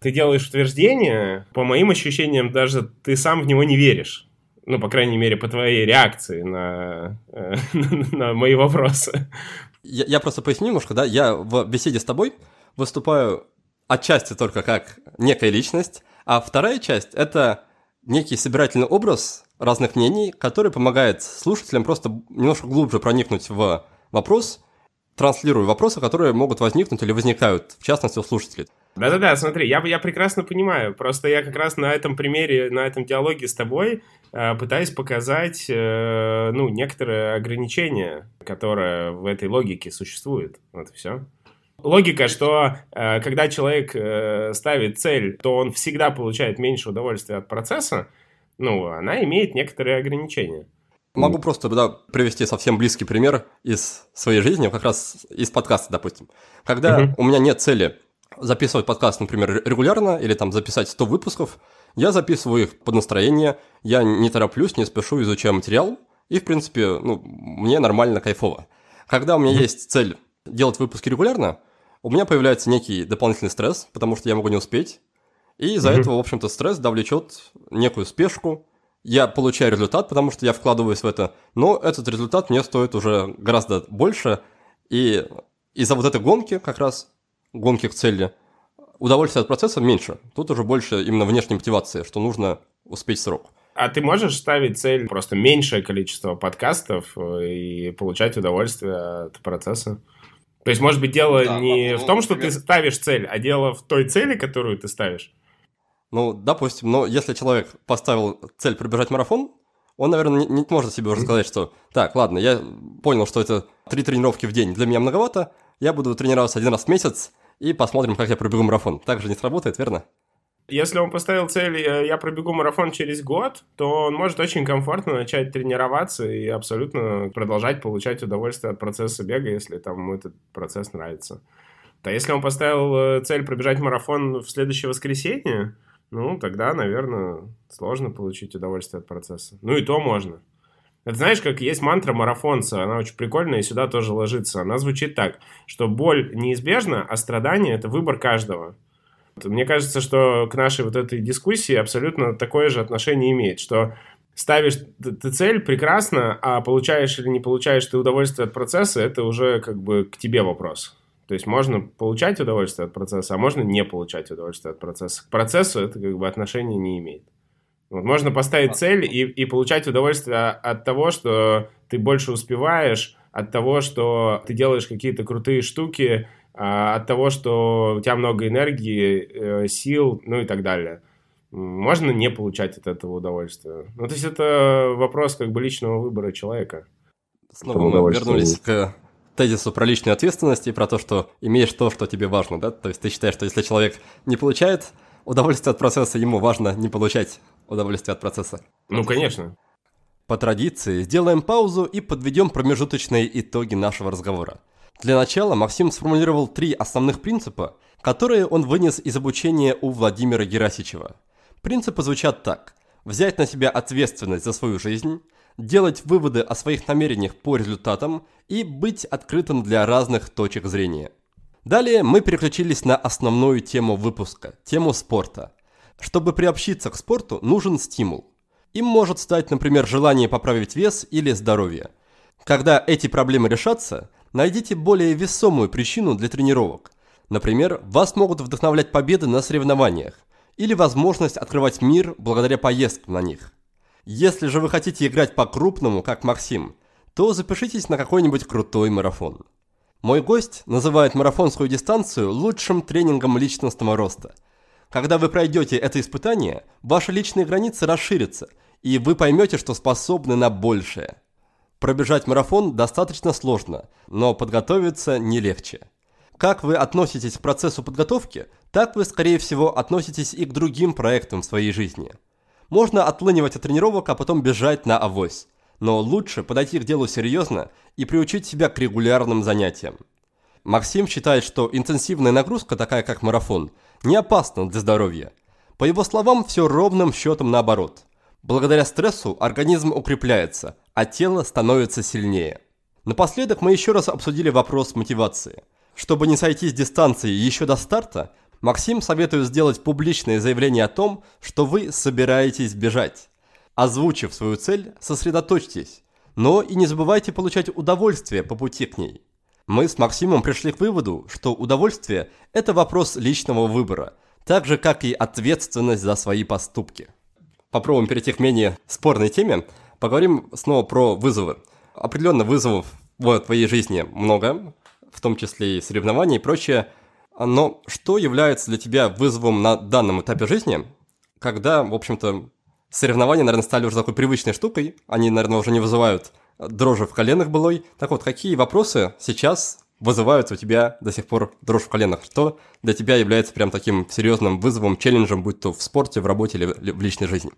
S3: Ты делаешь утверждение, по моим ощущениям, даже ты сам в него не веришь. Ну, по крайней мере, по твоей реакции на, э, [laughs] на мои вопросы.
S2: Я, я просто поясню немножко, да, я в беседе с тобой выступаю отчасти только как некая личность, а вторая часть — это некий собирательный образ разных мнений, который помогает слушателям просто немножко глубже проникнуть в вопрос, транслируя вопросы, которые могут возникнуть или возникают, в частности, у слушателей.
S3: Да-да-да, смотри, я, я прекрасно понимаю. Просто я как раз на этом примере, на этом диалоге с тобой э, пытаюсь показать, э, ну, некоторые ограничения, которые в этой логике существуют. Вот и все. Логика, что э, когда человек э, ставит цель, то он всегда получает меньше удовольствия от процесса, ну, она имеет некоторые ограничения.
S2: Могу просто да, привести совсем близкий пример из своей жизни, как раз из подкаста, допустим. Когда uh-huh. у меня нет цели записывать подкаст, например, регулярно, или там записать 100 выпусков, я записываю их под настроение, я не тороплюсь, не спешу, изучаю материал, и, в принципе, ну, мне нормально, кайфово. Когда у меня mm-hmm. есть цель делать выпуски регулярно, у меня появляется некий дополнительный стресс, потому что я могу не успеть, и из-за mm-hmm. этого, в общем-то, стресс да, влечет некую спешку, я получаю результат, потому что я вкладываюсь в это, но этот результат мне стоит уже гораздо больше, и из-за вот этой гонки как раз гонки к цели, удовольствие от процесса меньше. Тут уже больше именно внешней мотивации, что нужно успеть срок.
S3: А ты можешь ставить цель просто меньшее количество подкастов э, и получать удовольствие от процесса? То есть, может быть, дело да, не могу, в том, что например... ты ставишь цель, а дело в той цели, которую ты ставишь?
S2: Ну, допустим, но если человек поставил цель пробежать марафон, он, наверное, не, не может себе уже сказать, что так, ладно, я понял, что это три тренировки в день для меня многовато, я буду тренироваться один раз в месяц, и посмотрим, как я пробегу марафон. Так же не сработает, верно?
S3: Если он поставил цель э, «я пробегу марафон через год», то он может очень комфортно начать тренироваться и абсолютно продолжать получать удовольствие от процесса бега, если там ему этот процесс нравится. А если он поставил э, цель пробежать марафон в следующее воскресенье, ну, тогда, наверное, сложно получить удовольствие от процесса. Ну, и то можно. Это знаешь, как есть мантра марафонца, она очень прикольная и сюда тоже ложится. Она звучит так, что боль неизбежна, а страдание – это выбор каждого. Мне кажется, что к нашей вот этой дискуссии абсолютно такое же отношение имеет, что ставишь ты цель прекрасно, а получаешь или не получаешь ты удовольствие от процесса, это уже как бы к тебе вопрос. То есть можно получать удовольствие от процесса, а можно не получать удовольствие от процесса. К процессу это как бы отношения не имеет. Вот можно поставить цель и, и получать удовольствие от того, что ты больше успеваешь, от того, что ты делаешь какие-то крутые штуки, а, от того, что у тебя много энергии, э, сил, ну и так далее. Можно не получать от этого удовольствия. Ну, то есть это вопрос как бы личного выбора человека.
S2: Снова мы вернулись к тезису про личную ответственность и про то, что имеешь то, что тебе важно, да? То есть ты считаешь, что если человек не получает удовольствие от процесса, ему важно не получать удовольствие от процесса.
S3: Ну, конечно.
S2: По традиции сделаем паузу и подведем промежуточные итоги нашего разговора. Для начала Максим сформулировал три основных принципа, которые он вынес из обучения у Владимира Герасичева. Принципы звучат так. Взять на себя ответственность за свою жизнь, делать выводы о своих намерениях по результатам и быть открытым для разных точек зрения. Далее мы переключились на основную тему выпуска – тему спорта. Чтобы приобщиться к спорту, нужен стимул. Им может стать, например, желание поправить вес или здоровье. Когда эти проблемы решатся, найдите более весомую причину для тренировок. Например, вас могут вдохновлять победы на соревнованиях или возможность открывать мир благодаря поездкам на них. Если же вы хотите играть по-крупному, как Максим, то запишитесь на какой-нибудь крутой марафон. Мой гость называет марафонскую дистанцию лучшим тренингом личностного роста – когда вы пройдете это испытание, ваши личные границы расширятся, и вы поймете, что способны на большее. Пробежать марафон достаточно сложно, но подготовиться не легче. Как вы относитесь к процессу подготовки, так вы, скорее всего, относитесь и к другим проектам в своей жизни. Можно отлынивать от тренировок, а потом бежать на авось. Но лучше подойти к делу серьезно и приучить себя к регулярным занятиям. Максим считает, что интенсивная нагрузка, такая как марафон, не опасна для здоровья. По его словам, все ровным счетом наоборот. Благодаря стрессу организм укрепляется, а тело становится сильнее. Напоследок мы еще раз обсудили вопрос мотивации. Чтобы не сойти с дистанции еще до старта, Максим советует сделать публичное заявление о том, что вы собираетесь бежать. Озвучив свою цель, сосредоточьтесь, но и не забывайте получать удовольствие по пути к ней. Мы с Максимом пришли к выводу, что удовольствие – это вопрос личного выбора, так же, как и ответственность за свои поступки. Попробуем перейти к менее спорной теме. Поговорим снова про вызовы. Определенно вызовов в твоей жизни много, в том числе и соревнования и прочее. Но что является для тебя вызовом на данном этапе жизни, когда, в общем-то, соревнования, наверное, стали уже такой привычной штукой, они, наверное, уже не вызывают дрожи в коленах былой. Так вот, какие вопросы сейчас вызывают у тебя до сих пор дрожь в коленах? Что для тебя является прям таким серьезным вызовом, челленджем, будь то в спорте, в работе или в личной жизни?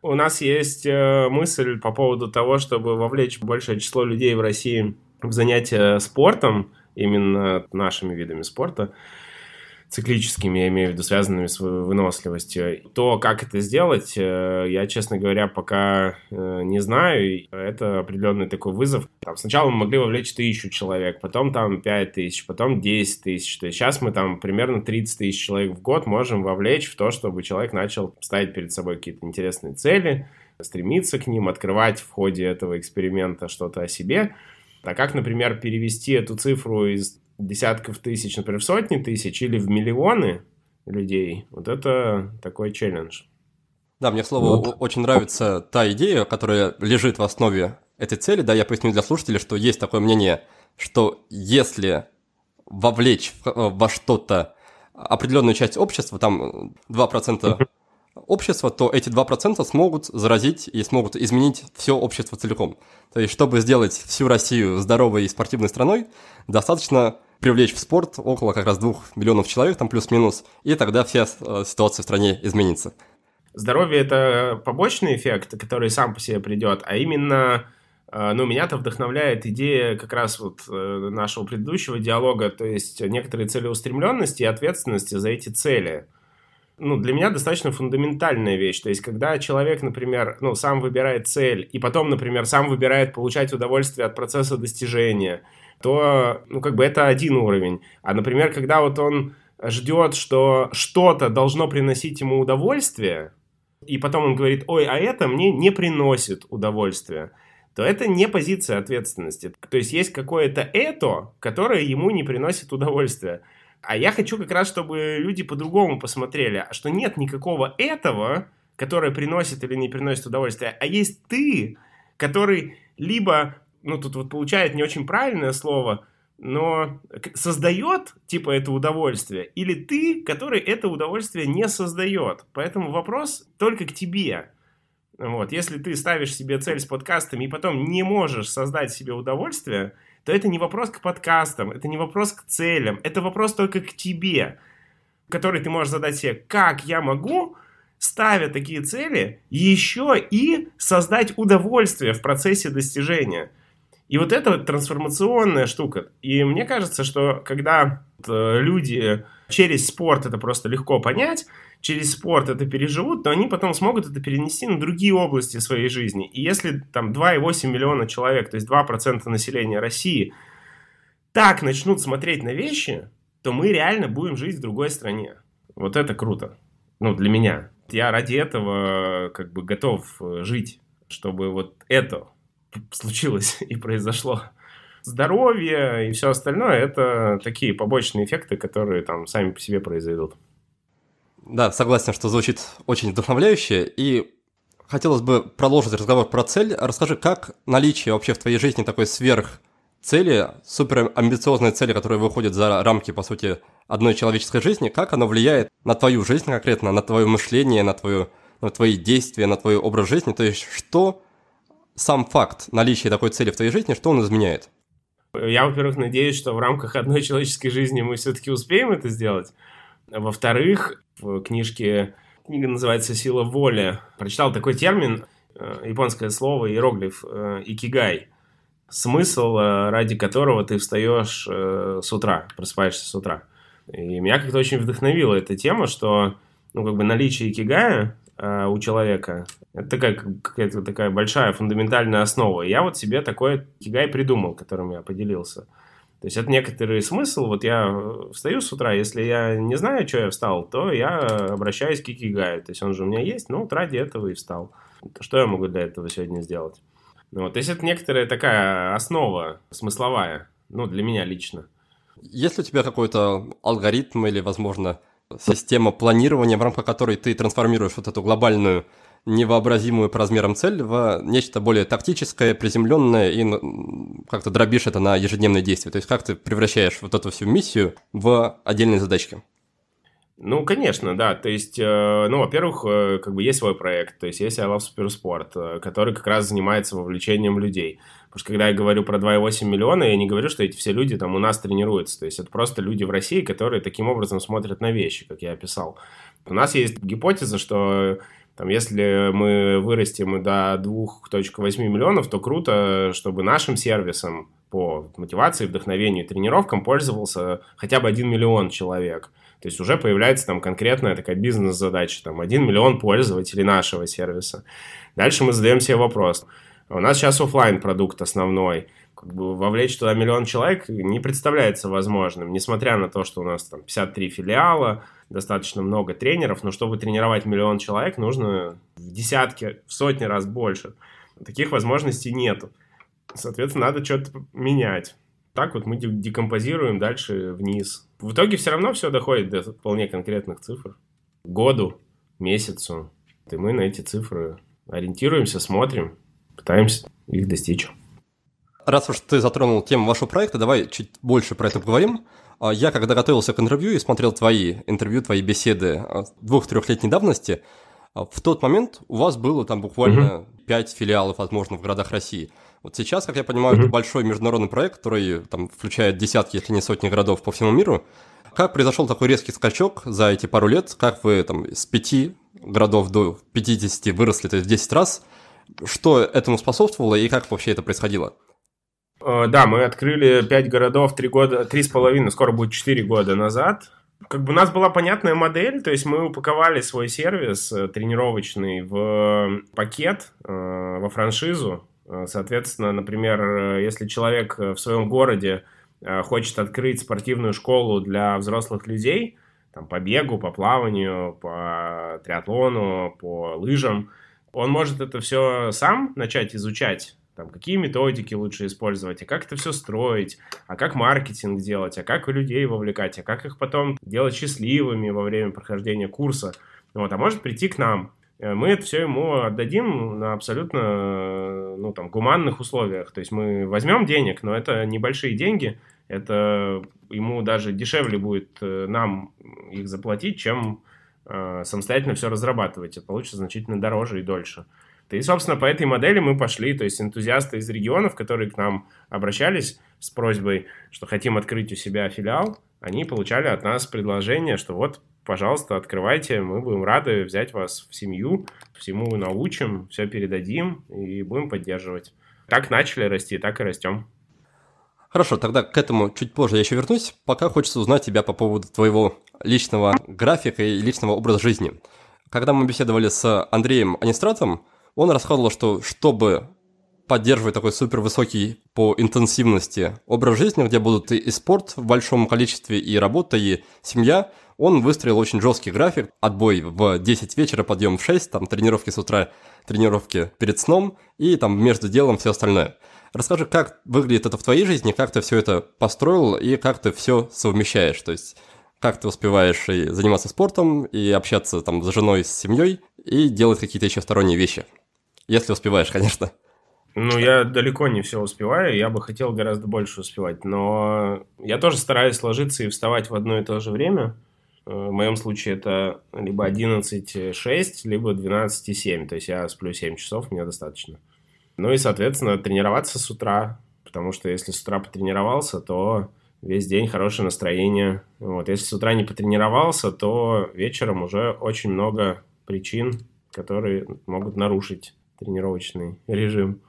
S3: У нас есть э, мысль по поводу того, чтобы вовлечь большее число людей в России в занятия спортом, именно нашими видами спорта циклическими, я имею в виду, связанными с выносливостью. То, как это сделать, э, я, честно говоря, пока э, не знаю. Это определенный такой вызов. Там, сначала мы могли вовлечь тысячу человек, потом там пять тысяч, потом десять тысяч. То есть сейчас мы там примерно 30 тысяч человек в год можем вовлечь в то, чтобы человек начал ставить перед собой какие-то интересные цели, стремиться к ним, открывать в ходе этого эксперимента что-то о себе. А как, например, перевести эту цифру из десятков тысяч, например, в сотни тысяч или в миллионы людей, вот это такой челлендж.
S2: Да, мне, к слову, вот. очень нравится та идея, которая лежит в основе этой цели. Да, я поясню для слушателей, что есть такое мнение, что если вовлечь во что-то определенную часть общества, там 2% общества, то эти 2% смогут заразить и смогут изменить все общество целиком. То есть, чтобы сделать всю Россию здоровой и спортивной страной, достаточно привлечь в спорт около как раз двух миллионов человек, там плюс-минус, и тогда вся э, ситуация в стране изменится.
S3: Здоровье – это побочный эффект, который сам по себе придет, а именно э, ну, меня-то вдохновляет идея как раз вот э, нашего предыдущего диалога, то есть некоторые целеустремленности и ответственности за эти цели. ну, для меня достаточно фундаментальная вещь. То есть, когда человек, например, ну, сам выбирает цель, и потом, например, сам выбирает получать удовольствие от процесса достижения, то, ну, как бы это один уровень. А, например, когда вот он ждет, что что-то должно приносить ему удовольствие, и потом он говорит, ой, а это мне не приносит удовольствия, то это не позиция ответственности. То есть есть какое-то это, которое ему не приносит удовольствия. А я хочу как раз, чтобы люди по-другому посмотрели, что нет никакого этого, которое приносит или не приносит удовольствие, а есть ты, который либо, ну тут вот получает не очень правильное слово, но создает, типа, это удовольствие, или ты, который это удовольствие не создает. Поэтому вопрос только к тебе. Вот. Если ты ставишь себе цель с подкастами и потом не можешь создать себе удовольствие, то это не вопрос к подкастам, это не вопрос к целям, это вопрос только к тебе, который ты можешь задать себе, как я могу, ставя такие цели, еще и создать удовольствие в процессе достижения. И вот это вот трансформационная штука. И мне кажется, что когда э, люди через спорт это просто легко понять, через спорт это переживут, то они потом смогут это перенести на другие области своей жизни. И если там 2,8 миллиона человек, то есть 2% населения России, так начнут смотреть на вещи, то мы реально будем жить в другой стране. Вот это круто. Ну, для меня. Я ради этого как бы готов э, жить, чтобы вот это случилось [laughs] и произошло. Здоровье и все остальное – это такие побочные эффекты, которые там сами по себе произойдут.
S2: Да, согласен, что звучит очень вдохновляюще. И хотелось бы продолжить разговор про цель. Расскажи, как наличие вообще в твоей жизни такой сверх цели, супер амбициозной цели, которая выходит за рамки, по сути, одной человеческой жизни, как оно влияет на твою жизнь конкретно, на твое мышление, на, твою, на твои действия, на твой образ жизни? То есть, что сам факт наличия такой цели в твоей жизни, что он изменяет?
S3: Я, во-первых, надеюсь, что в рамках одной человеческой жизни мы все-таки успеем это сделать. Во-вторых, в книжке, книга называется «Сила воли», прочитал такой термин, э, японское слово, иероглиф, э, икигай. Смысл, э, ради которого ты встаешь с утра, просыпаешься с утра. И меня как-то очень вдохновила эта тема, что ну, как бы наличие икигая у человека это такая, какая-то такая большая фундаментальная основа. я вот себе такой кигай придумал, которым я поделился. То есть это некоторый смысл. Вот я встаю с утра, если я не знаю, что я встал, то я обращаюсь к икигаю. То есть он же у меня есть, ну вот ради этого и встал. Что я могу для этого сегодня сделать? Ну, вот, то есть это некоторая такая основа смысловая, ну, для меня лично.
S2: Есть ли у тебя какой-то алгоритм или, возможно, система планирования, в рамках которой ты трансформируешь вот эту глобальную невообразимую по размерам цель в нечто более тактическое, приземленное и как-то дробишь это на ежедневные действия. То есть как ты превращаешь вот эту всю миссию в отдельные задачки?
S3: Ну, конечно, да. То есть, э, ну, во-первых, э, как бы есть свой проект, то есть есть I Love Суперспорт, э, который как раз занимается вовлечением людей. Потому что когда я говорю про 2,8 миллиона, я не говорю, что эти все люди там у нас тренируются. То есть это просто люди в России, которые таким образом смотрят на вещи, как я описал. У нас есть гипотеза, что там, если мы вырастем до 2.8 миллионов, то круто, чтобы нашим сервисом по мотивации, вдохновению и тренировкам пользовался хотя бы 1 миллион человек. То есть уже появляется там конкретная такая бизнес-задача, там 1 миллион пользователей нашего сервиса. Дальше мы задаем себе вопрос. У нас сейчас офлайн продукт основной как бы вовлечь туда миллион человек не представляется возможным, несмотря на то, что у нас там 53 филиала, достаточно много тренеров, но чтобы тренировать миллион человек, нужно в десятки, в сотни раз больше. Таких возможностей нету. Соответственно, надо что-то менять. Так вот мы декомпозируем дальше вниз. В итоге все равно все доходит до вполне конкретных цифр. Году, месяцу. И мы на эти цифры ориентируемся, смотрим, пытаемся их достичь
S2: раз уж ты затронул тему вашего проекта, давай чуть больше про это поговорим. А, я, когда готовился к интервью и смотрел твои интервью, твои беседы а, двух-трехлетней давности, а, в тот момент у вас было там буквально пять угу. филиалов, возможно, в городах России. Вот сейчас, как я понимаю, угу. это большой международный проект, который там включает десятки, если не сотни городов по всему миру. Как произошел такой резкий скачок за эти пару лет? Как вы там с пяти городов до 50 выросли, то есть в 10 раз? Что этому способствовало и как вообще это происходило?
S3: Э, да, мы открыли 5 городов 3 года, 3,5, скоро будет 4 года назад. Как бы у нас была понятная модель, то есть мы упаковали свой сервис э, тренировочный в пакет, э, во франшизу. Соответственно, например, если человек в своем городе хочет открыть спортивную школу для взрослых людей, там, по бегу, по плаванию, по триатлону, по лыжам, он может это все сам начать изучать, там, какие методики лучше использовать, а как это все строить, а как маркетинг делать, а как людей вовлекать, а как их потом делать счастливыми во время прохождения курса. Вот, а может прийти к нам. Э, мы это все ему отдадим на абсолютно ну, там, гуманных условиях. То есть мы возьмем денег, но это небольшие деньги, это ему даже дешевле будет э, нам их заплатить, чем э, самостоятельно все разрабатывать. Это получится значительно дороже и дольше. И, собственно, по этой модели мы пошли, то есть энтузиасты из регионов, которые к нам обращались с просьбой, что хотим открыть у себя филиал, они получали от нас предложение, что вот, пожалуйста, открывайте, мы будем рады взять вас в семью, всему научим, все передадим и будем поддерживать. Так начали расти, так и растем.
S2: Хорошо, тогда к этому чуть позже я еще вернусь. Пока хочется узнать тебя по поводу твоего личного графика и личного образа жизни. Когда мы беседовали с Андреем Анистратом, он рассказывал, что чтобы поддерживать такой супер высокий по интенсивности образ жизни, где будут и спорт в большом количестве, и работа, и семья, он выстроил очень жесткий график. Отбой в 10 вечера, подъем в 6, там тренировки с утра, тренировки перед сном, и там между делом все остальное. Расскажи, как выглядит это в твоей жизни, как ты все это построил и как ты все совмещаешь. То есть, как ты успеваешь и заниматься спортом, и общаться там с женой, с семьей, и делать какие-то еще сторонние вещи. Если успеваешь, конечно.
S3: Ну, я далеко не все успеваю, я бы хотел гораздо больше успевать, но я тоже стараюсь ложиться и вставать в одно и то же время. Э, в моем случае это либо 11.6, либо 12.7, то есть я сплю 7 часов, мне достаточно. Ну и, соответственно, тренироваться с утра, потому что если с утра потренировался, то весь день хорошее настроение. Вот. Если с утра не потренировался, то вечером уже очень много причин, которые могут нарушить тренировочный режим.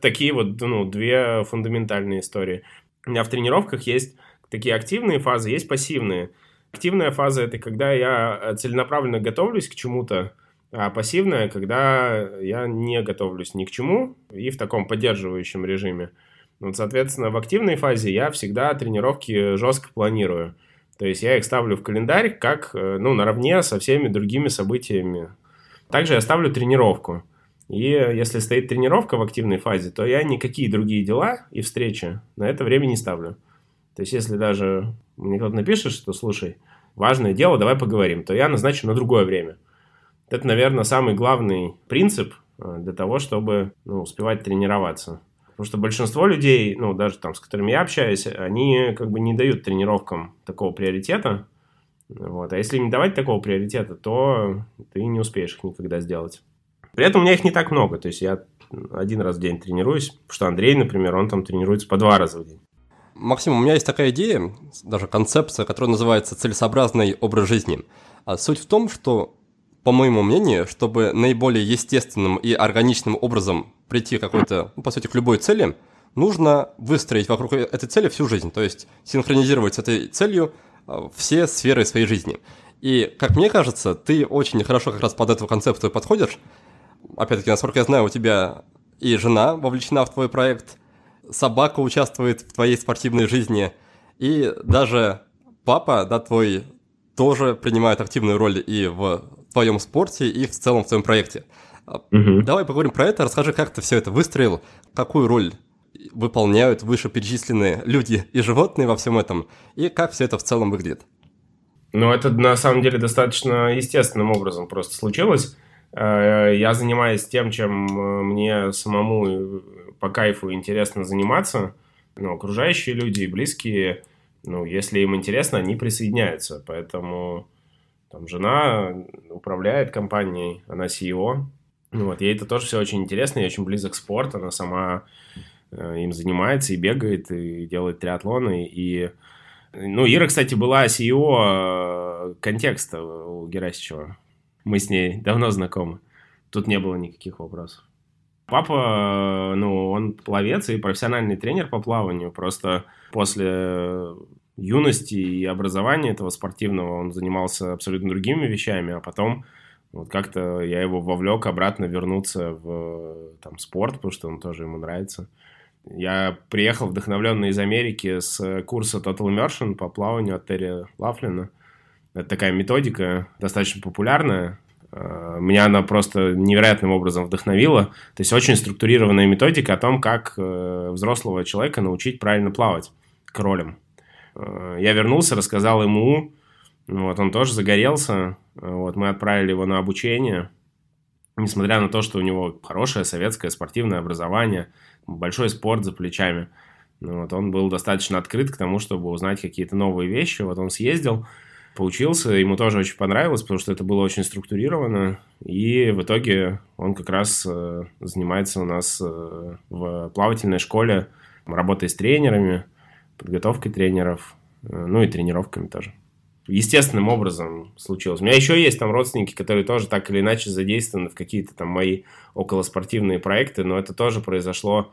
S3: Такие вот, ну, две фундаментальные истории. У меня в тренировках есть такие активные фазы, есть пассивные. Активная фаза – это когда я целенаправленно готовлюсь к чему-то, а пассивная, когда я не готовлюсь ни к чему и в таком поддерживающем режиме. Вот, соответственно, в активной фазе я всегда тренировки жестко планирую. То есть я их ставлю в календарь как, э, ну, наравне со всеми другими событиями. Также я ставлю тренировку. И если стоит тренировка в активной фазе, то я никакие другие дела и встречи на это время не ставлю. То есть, если даже мне кто-то напишет, что, слушай, важное дело, давай поговорим, то я назначу на другое время. Это, наверное, самый главный принцип э, для того, чтобы ну, успевать тренироваться. Потому что большинство людей, ну, даже там, с которыми я общаюсь, они как бы не дают тренировкам такого приоритета. Вот. А если не давать такого приоритета, то ты не успеешь их никогда сделать. При этом у меня их не так много. То есть я один раз в день тренируюсь, потому что Андрей, например, он там тренируется по два раза в день.
S2: Максим, у меня есть такая идея, даже концепция, которая называется целесообразный образ жизни. А суть в том, что, по моему мнению, чтобы наиболее естественным и органичным образом прийти к какой-то, ну, по сути, к любой цели, нужно выстроить вокруг этой цели всю жизнь, то есть синхронизировать с этой целью а, все сферы своей жизни. И, как мне кажется, ты очень хорошо как раз под эту концепцию подходишь, опять-таки, насколько я знаю, у тебя и жена вовлечена в твой проект, собака участвует в твоей спортивной жизни, и даже папа, да, твой тоже принимает активную роль и в твоем спорте, и в целом в твоем проекте. Угу. Давай поговорим про это. Расскажи, как ты все это выстроил, какую роль выполняют вышеперечисленные люди и животные во всем этом, и как все это в целом выглядит.
S3: Ну, это на самом деле достаточно естественным образом просто случилось. Э, я занимаюсь тем, чем э, мне самому э, по кайфу интересно заниматься. Ну, окружающие люди и близкие, ну, если им интересно, они присоединяются. Поэтому там жена управляет компанией, она CEO. Ну, вот, ей это тоже все очень интересно, и очень близок спорт. Она сама им занимается и бегает, и делает триатлоны. И, ну, Ира, кстати, была CEO контекста у Герасичева. Мы с ней давно знакомы. Тут не было никаких вопросов. Папа, ну, он пловец и профессиональный тренер по плаванию. Просто после юности и образования этого спортивного он занимался абсолютно другими вещами, а потом вот как-то я его вовлек обратно вернуться в там, спорт, потому что он тоже ему нравится. Я приехал вдохновленный из Америки с курса Total Immersion по плаванию от Терри Лафлина. Это такая методика, достаточно популярная. Э, меня она просто невероятным образом вдохновила. То есть очень структурированная методика о том, как э, взрослого человека научить правильно плавать кролем. Э, я вернулся, рассказал ему, вот, он тоже загорелся, вот, мы отправили его на обучение, несмотря на то, что у него хорошее советское спортивное образование, большой спорт за плечами, вот, он был достаточно открыт к тому, чтобы узнать какие-то новые вещи, вот он съездил, поучился, ему тоже очень понравилось, потому что это было очень структурировано, и в итоге он как раз э, занимается у нас э, в плавательной школе, работой с тренерами, подготовкой тренеров, э, ну и тренировками тоже. Естественным образом случилось. У меня еще есть там родственники, которые тоже так или иначе задействованы в какие-то там мои околоспортивные проекты, но это тоже произошло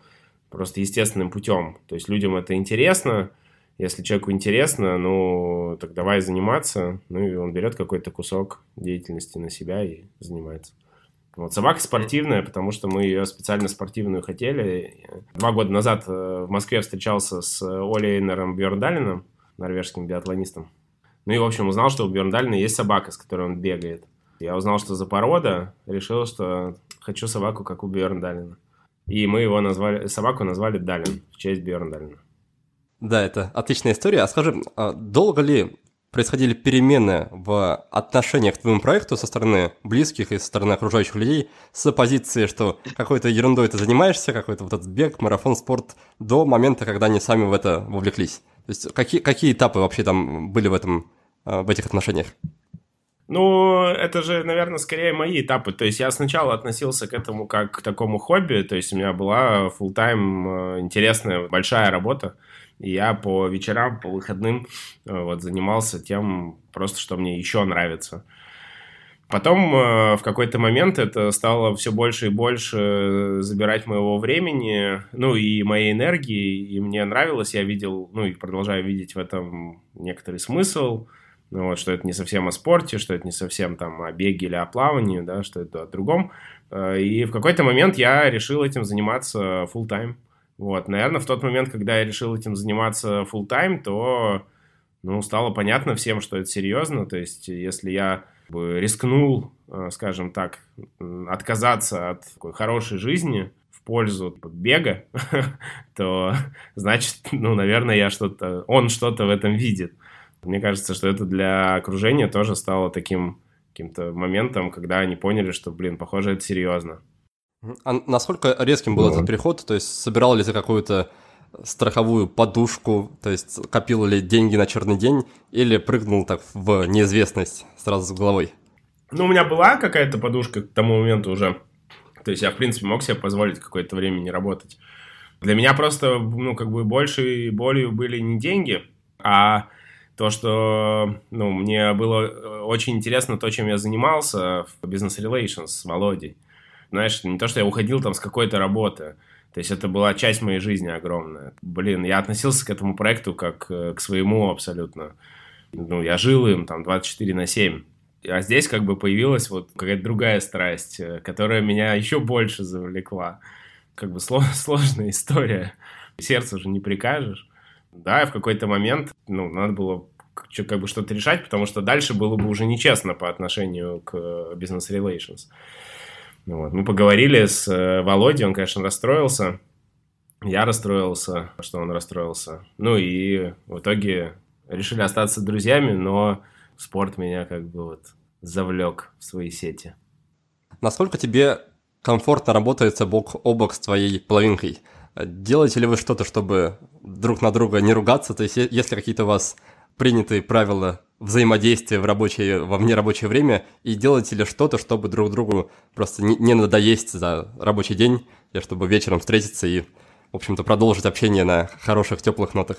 S3: просто естественным путем. То есть людям это интересно, если человеку интересно, ну, так давай заниматься, ну, и он берет какой-то кусок деятельности на себя и занимается. Вот, собака спортивная, потому что мы ее специально спортивную хотели. Два года назад э, в Москве встречался с Олей Эйнером Бьерндалином, норвежским биатлонистом. Ну и, в общем, узнал, что у Бьерндалина есть собака, с которой он бегает. Я узнал, что за порода, решил, что хочу собаку, как у Бьерндалина. И мы его назвали, собаку назвали Далин в честь Бьерндалина.
S2: Да, это отличная история. А скажи, а долго ли происходили перемены в отношениях к твоему проекту со стороны близких и со стороны окружающих людей с позиции, что какой-то ерундой ты занимаешься, какой-то вот этот бег, марафон, спорт, до момента, когда они сами в это вовлеклись? То есть какие, какие этапы вообще там были в, этом, а, в этих отношениях?
S3: Ну, это же, наверное, скорее мои этапы. То есть я сначала относился к этому как к такому хобби. То есть у меня была full тайм а, интересная большая работа. И я по вечерам, по выходным э, вот занимался тем, просто что мне еще нравится. Потом э, в какой-то момент это стало все больше и больше забирать моего времени, ну и моей энергии, и мне нравилось, я видел, ну и продолжаю видеть в этом некоторый смысл, ну, вот, что это не совсем о спорте, что это не совсем там о беге или о плавании, да, что это о другом. Э, и в какой-то момент я решил этим заниматься full time. Вот, наверное, в тот момент, когда я решил этим заниматься full time, то, ну, стало понятно всем, что это серьезно. То есть, если я рискнул, э, скажем так, отказаться от такой хорошей жизни в пользу бега, [laughs] то, значит, ну, наверное, я что-то, он что-то в этом видит. Мне кажется, что это для окружения тоже стало таким каким-то моментом, когда они поняли, что, блин, похоже, это серьезно.
S2: А насколько резким был вот. этот переход? То есть собирал ли ты какую-то страховую подушку, то есть копил ли деньги на черный день, или прыгнул так в неизвестность сразу с головой?
S3: Ну, у меня была какая-то подушка к тому моменту уже. То есть я, в принципе, мог себе позволить какое-то время не работать. Для меня просто, ну, как бы большей болью были не деньги, а то, что, ну, мне было э, очень интересно то, чем я занимался в Business Relations с Володей знаешь, не то, что я уходил там с какой-то работы, то есть это была часть моей жизни огромная. Блин, я относился к этому проекту как э, к своему абсолютно. Ну, я жил им там 24 на 7. А здесь как бы появилась вот какая-то другая страсть, э, которая меня еще больше завлекла. Как бы [laughs] сложная история. Сердце уже не прикажешь. Да, и в какой-то момент, ну, надо было как бы что-то решать, потому что дальше было бы уже нечестно по отношению к э, business relations. Вот. Мы поговорили с э, Володей, он, конечно, расстроился. Я расстроился, что он расстроился. Ну и в итоге решили остаться друзьями, но спорт меня как бы вот завлек в свои сети.
S2: Насколько тебе комфортно работается бок о бок с твоей половинкой? Делаете ли вы что-то, чтобы друг на друга не ругаться? То есть, если какие-то у вас принятые правила взаимодействия в рабочее, во внерабочее время, и делаете ли что-то, чтобы друг другу просто не, не надоесть за рабочий день, и чтобы вечером встретиться и, в общем-то, продолжить общение на хороших, теплых нотах?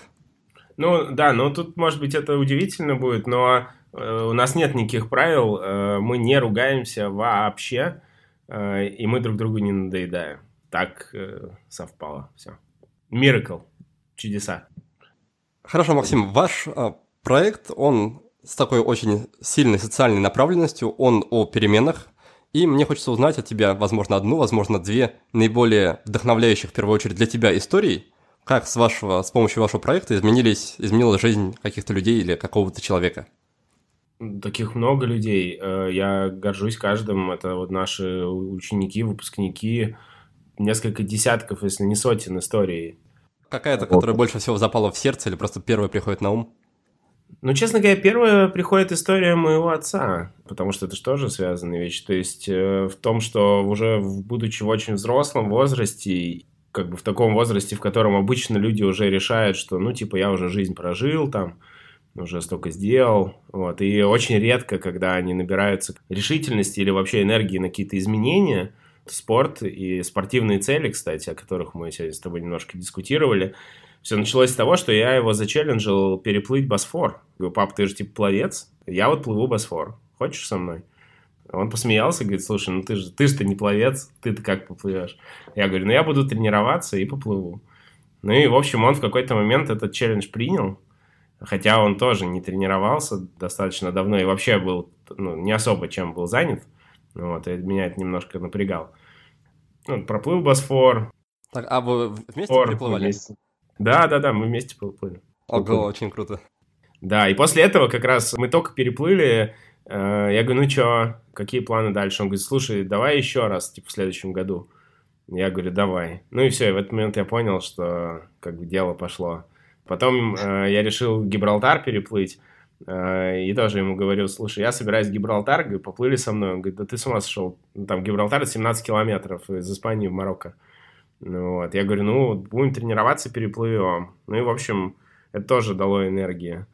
S3: Ну, да, ну тут, может быть, это удивительно будет, но э, у нас нет никаких правил, э, мы не ругаемся вообще, э, и мы друг другу не надоедаем. Так э, совпало все. Миракл. Чудеса.
S2: Хорошо, Максим, ваш а, проект, он с такой очень сильной социальной направленностью, он о переменах, и мне хочется узнать от тебя, возможно, одну, возможно, две наиболее вдохновляющих, в первую очередь, для тебя истории, как с, вашего, с помощью вашего проекта изменились, изменилась жизнь каких-то людей или какого-то человека.
S3: Таких много людей. Э, я горжусь каждым. Это вот наши ученики, выпускники. Несколько десятков, если не сотен историй.
S2: Какая-то, которая больше всего запала в сердце или просто первая приходит на ум?
S3: Ну, честно говоря, первая приходит история моего отца, потому что это же тоже связанная вещь. То есть э, в том, что уже будучи в очень взрослом возрасте, как бы в таком возрасте, в котором обычно люди уже решают, что, ну, типа, я уже жизнь прожил, там, уже столько сделал, вот, и очень редко, когда они набираются решительности или вообще энергии на какие-то изменения, спорт и спортивные цели, кстати, о которых мы сегодня с тобой немножко дискутировали, все началось с того, что я его зачелленджил переплыть Босфор. Говорю, пап, ты же типа пловец, я вот плыву Босфор, хочешь со мной? Он посмеялся, говорит, слушай, ну ты же ты же не пловец, ты-то как поплывешь? Я говорю, ну я буду тренироваться и поплыву. Ну и, в общем, он в какой-то момент этот челлендж принял, хотя он тоже не тренировался достаточно давно и вообще был ну, не особо чем был занят. Вот, и меня это немножко напрягало. Ну, проплыл Босфор.
S2: Так, а вы вместе Босфор, переплывали?
S3: Вместе. Да, да, да, мы вместе поплыли.
S2: Ого, очень круто.
S3: Да, и после этого как раз мы только переплыли. Э, я говорю, ну что, какие планы дальше? Он говорит, слушай, давай еще раз, типа, в следующем году. Я говорю, давай. Ну и все, и в этот момент я понял, что как бы дело пошло. Потом э, я решил Гибралтар переплыть. Э, и тоже ему говорю, слушай, я собираюсь в Гибралтар, говорю, поплыли со мной. Он говорит, да ты с ума сошел. Ну, там Гибралтар 17 километров из Испании в Марокко. Ну, вот. Я говорю, ну, будем тренироваться, переплывем. Ну и, в общем, это тоже дало энергии.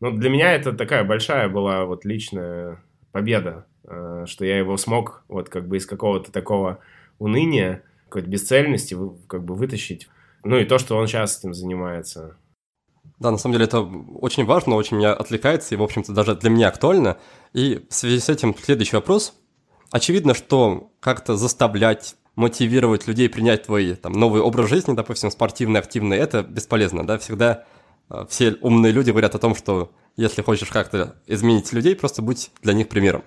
S3: Ну, для меня это такая большая была вот личная победа, э, что я его смог вот как бы из какого-то такого уныния, какой-то бесцельности как бы вытащить. Ну и то, что он сейчас этим занимается.
S2: Да, на самом деле это очень важно, очень меня отвлекается и, в общем-то, даже для меня актуально. И в связи с этим следующий вопрос. Очевидно, что как-то заставлять мотивировать людей принять твой там, новый образ жизни, допустим, спортивный, активный, это бесполезно, да, всегда э, все умные люди говорят о том, что если хочешь как-то изменить людей, просто будь для них примером.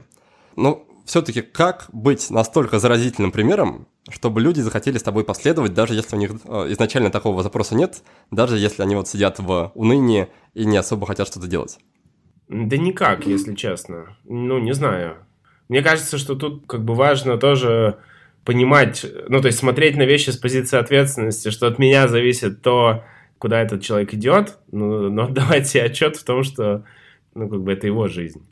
S2: Но все-таки как быть настолько заразительным примером, чтобы люди захотели с тобой последовать, даже если у них э, изначально такого запроса нет, даже если они вот сидят в унынии и не особо хотят что-то делать?
S3: Да никак, если честно. Ну, не знаю. Мне кажется, что тут как бы важно тоже понимать, ну, то есть смотреть на вещи с позиции ответственности, что от меня зависит то, куда этот человек идет, ну, но [laughs] давать себе отчет в том, что, ну, как бы это его жизнь.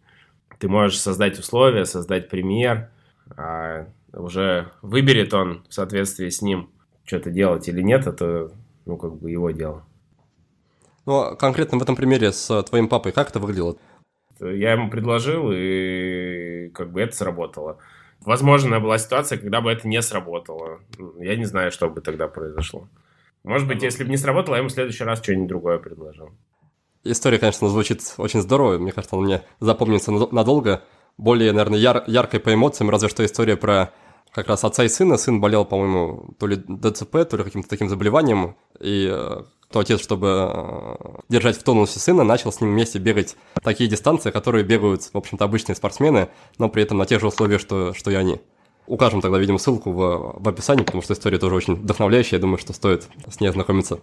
S3: Ты можешь создать условия, создать пример, а уже выберет он в соответствии с ним что-то делать или нет, это, ну, как бы его дело.
S2: Ну, а конкретно в этом примере с твоим папой, как это выглядело?
S3: Я ему предложил, и как бы это сработало. Возможно, была ситуация, когда бы это не сработало. Я не знаю, что бы тогда произошло. Может быть, если бы не сработало, я ему в следующий раз что-нибудь другое предложил.
S2: История, конечно, звучит очень здорово. Мне кажется, она мне запомнится надолго. Более, наверное, яр яркой по эмоциям, разве что история про как раз отца и сына. Сын болел, по-моему, то ли ДЦП, то ли каким-то таким заболеванием. И э, то отец, чтобы э, держать в тонусе сына, начал с ним вместе бегать такие дистанции, которые бегают, в общем-то, обычные спортсмены, но при этом на тех же условиях, что, что и они. Укажем тогда, видимо, ссылку в, в описании, потому что история тоже очень вдохновляющая, я думаю, что стоит с ней ознакомиться.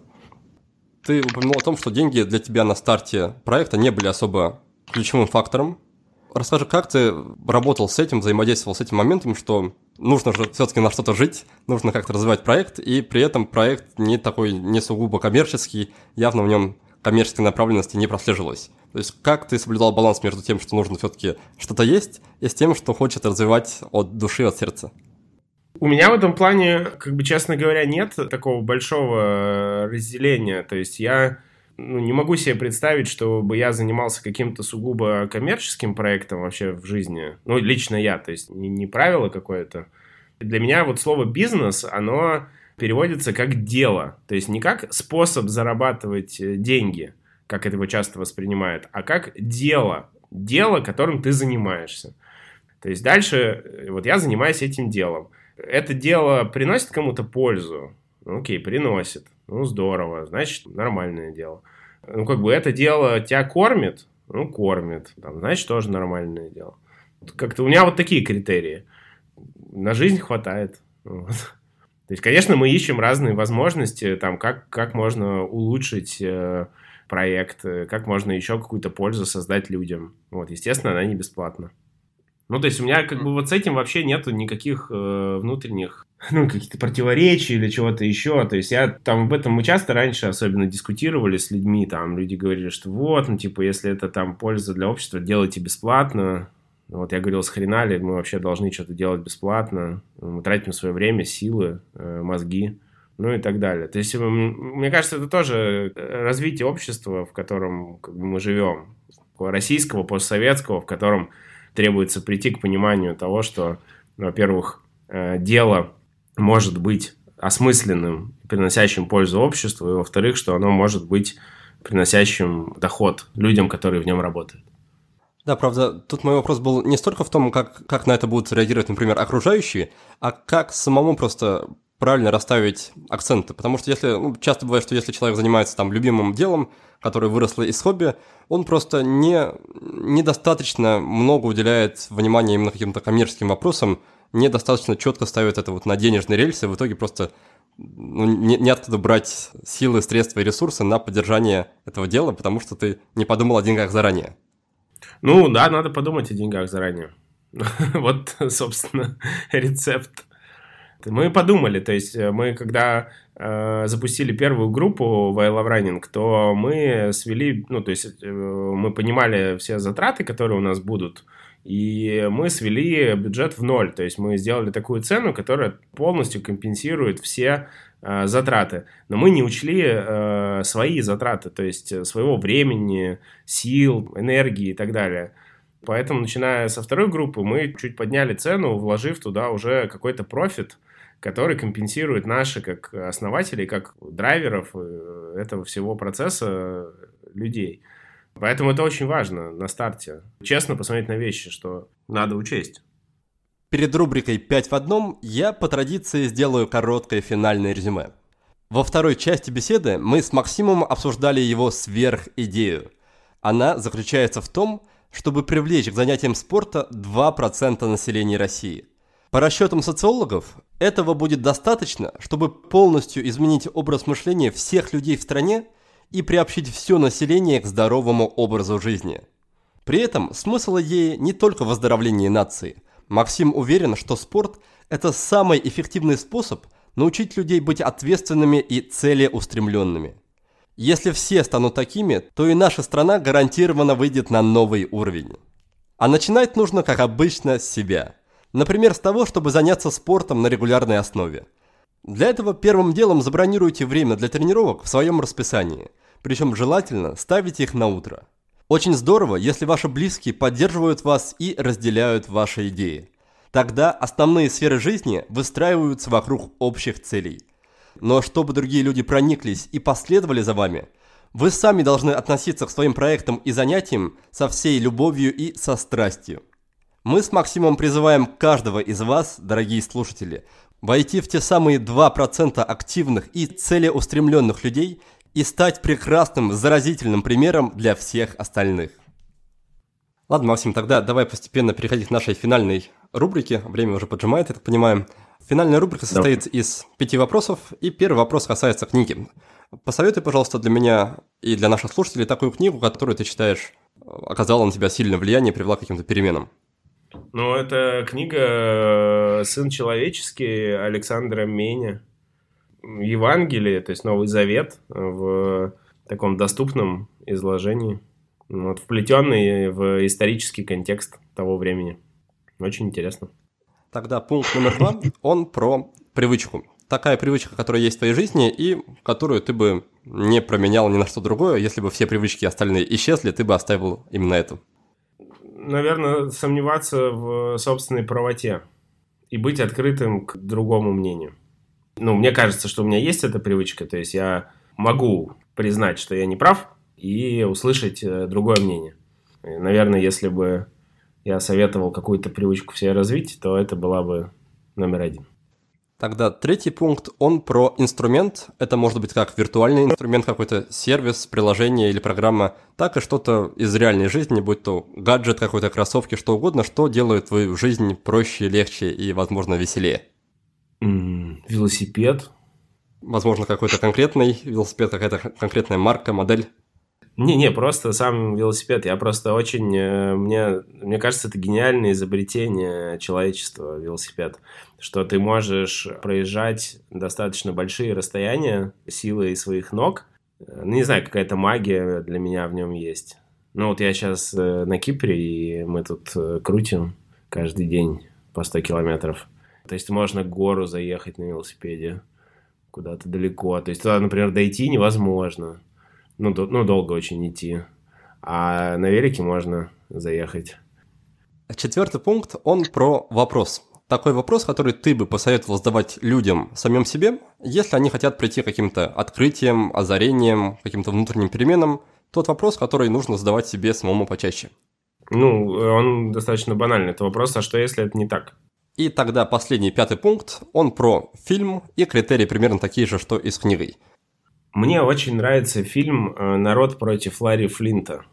S2: Ты упомянул о том, что деньги для тебя на старте проекта не были особо ключевым фактором. Расскажи, как ты работал с этим, взаимодействовал с этим моментом, что нужно же все-таки на что-то жить, нужно как-то развивать проект, и при этом проект не такой, не сугубо коммерческий, явно в нем коммерческой направленности не прослеживалось. То есть как ты соблюдал баланс между тем, что нужно все-таки что-то есть, и с тем, что хочет развивать от души, от сердца?
S3: У меня в этом плане, как бы, честно говоря, нет такого большого разделения. То есть я ну, не могу себе представить, чтобы я занимался каким-то сугубо коммерческим проектом вообще в жизни. Ну, лично я, то есть не, не правило какое-то. Для меня вот слово «бизнес», оно переводится как «дело». То есть не как способ зарабатывать э, деньги, как это его часто воспринимают, а как дело. Дело, которым ты занимаешься. То есть дальше э, вот я занимаюсь этим делом. Это дело приносит кому-то пользу? Ну, окей, приносит. Ну, здорово, значит, нормальное дело. ну, как бы это дело тебя кормит, ну, кормит, там, значит, тоже нормальное дело. Как-то у меня вот такие критерии. На жизнь хватает. Вот. То есть, конечно, мы ищем разные возможности, там, как, как можно улучшить э, проект, э, как можно еще какую-то пользу создать людям. Вот, естественно, она не бесплатна. Ну, то есть у меня как бы вот с этим вообще нету никаких э, внутренних, [laughs] ну, каких-то противоречий или чего-то еще. То есть я там об этом мы часто раньше особенно дискутировали с людьми, там люди говорили, что вот, ну, типа, если это там польза для общества, делайте бесплатно. Вот я говорил, с хрена ли мы вообще должны что-то делать бесплатно, мы тратим свое время, силы, э, мозги, ну и так далее. То есть, мне кажется, это тоже развитие общества, в котором как бы, мы живем, российского, постсоветского, в котором требуется прийти к пониманию того, что, во-первых, э, дело может быть осмысленным, приносящим пользу обществу, и, во-вторых, что оно может быть приносящим доход людям, которые в нем работают.
S2: Да, правда, тут мой вопрос был не столько в том, как, как на это будут реагировать, например, окружающие, а как самому просто правильно расставить акценты. Потому что если, ну, часто бывает, что если человек занимается там любимым делом, которое выросло из хобби, он просто не, недостаточно много уделяет внимания именно каким-то коммерческим вопросам, недостаточно четко ставит это вот на денежные рельсы, в итоге просто ну, не, неоткуда брать силы, средства и ресурсы на поддержание этого дела, потому что ты не подумал о деньгах заранее.
S3: Ну да, надо подумать о деньгах заранее. [laughs] Вот, собственно, [laughs] рецепт. Мы подумали, то есть э, мы когда запустили первую группу в I Running, то мы свели, ну то есть э, мы понимали все затраты, которые у нас будут, и мы свели бюджет в ноль, то есть мы сделали такую цену, которая полностью компенсирует все э, затраты. Но мы не учли э, свои затраты, то есть э, своего времени, сил, энергии и так далее. Поэтому, начиная со второй группы, мы чуть подняли цену, вложив туда уже какой-то профит, который компенсирует наши, как основателей, как драйверов э, этого всего процесса людей. Поэтому это очень важно на старте. Честно посмотреть на вещи, что надо учесть.
S2: Перед рубрикой «5 в одном» я по традиции сделаю короткое финальное резюме. Во второй части беседы мы с Максимом обсуждали его сверхидею. Она заключается в том, чтобы привлечь к занятиям спорта 2% населения России. По расчетам социологов, этого будет достаточно, чтобы полностью изменить образ мышления всех людей в стране и приобщить все население к здоровому образу жизни. При этом смысл идеи не только в выздоровлении нации – Максим уверен, что спорт – это самый эффективный способ научить людей быть ответственными и целеустремленными. Если все станут такими, то и наша страна гарантированно выйдет на новый уровень. А начинать нужно, как обычно, с себя. Например, с того, чтобы заняться спортом на регулярной основе. Для этого первым делом забронируйте время для тренировок в своем расписании. Причем желательно ставить их на утро. Очень здорово, если ваши близкие поддерживают вас и разделяют ваши идеи. Тогда основные сферы жизни выстраиваются вокруг общих целей. Но чтобы другие люди прониклись и последовали за вами, вы сами должны относиться к своим проектам и занятиям со всей любовью и со страстью. Мы с Максимом призываем каждого из вас, дорогие слушатели, войти в те самые 2% активных и целеустремленных людей, и стать прекрасным, заразительным примером для всех остальных. Ладно, Максим, тогда давай постепенно переходить к нашей финальной рубрике. Время уже поджимает, я так понимаю. Финальная рубрика состоит да. из пяти вопросов, и первый вопрос касается книги. Посоветуй, пожалуйста, для меня и для наших слушателей такую книгу, которую ты считаешь оказала на тебя сильное влияние, привела к каким-то переменам.
S3: Ну, это книга «Сын человеческий» Александра Меня. Евангелие, то есть Новый Завет в таком доступном изложении, вот, вплетенный в исторический контекст того времени. Очень интересно.
S2: Тогда пункт номер два, он про привычку. Такая привычка, которая есть в твоей жизни и которую ты бы не променял ни на что другое. Если бы все привычки остальные исчезли, ты бы оставил именно эту.
S3: Наверное, сомневаться в собственной правоте и быть открытым к другому мнению ну, мне кажется, что у меня есть эта привычка, то есть я могу признать, что я не прав, и услышать э, другое мнение. И, наверное, если бы я советовал какую-то привычку себе развить, то это была бы номер один.
S2: Тогда третий пункт, он про инструмент. Это может быть как виртуальный инструмент, какой-то сервис, приложение или программа, так и что-то из реальной жизни, будь то гаджет какой-то, кроссовки, что угодно, что делает твою жизнь проще, легче и, возможно, веселее.
S3: Велосипед.
S2: Возможно, какой-то конкретный велосипед, какая-то конкретная марка, модель.
S3: Не-не, просто сам велосипед. Я просто очень... э, Мне, мне кажется, это гениальное изобретение человечества, велосипед. Что ты можешь проезжать достаточно большие расстояния силой своих ног. Э, Ну, не знаю, какая-то магия для меня в нем есть. Ну, вот я сейчас на Кипре, и мы тут э, крутим каждый день по 100 километров. То есть можно гору заехать на велосипеде куда-то далеко. То есть туда, например, дойти невозможно. Ну, до- ну, долго очень идти. А на велике можно заехать.
S2: Четвертый пункт, он про вопрос. Такой вопрос, который ты бы посоветовал задавать людям, самим себе, если они хотят прийти к каким-то открытиям, озарениям, каким-то внутренним переменам. Тот вопрос, который нужно задавать себе самому почаще.
S3: Ну, он достаточно банальный. Это вопрос, а что если это не так?
S2: И тогда последний, пятый пункт, он про фильм, и критерии примерно такие же, что и с книгой.
S3: Мне очень нравится фильм э, «Народ против Ларри Флинта».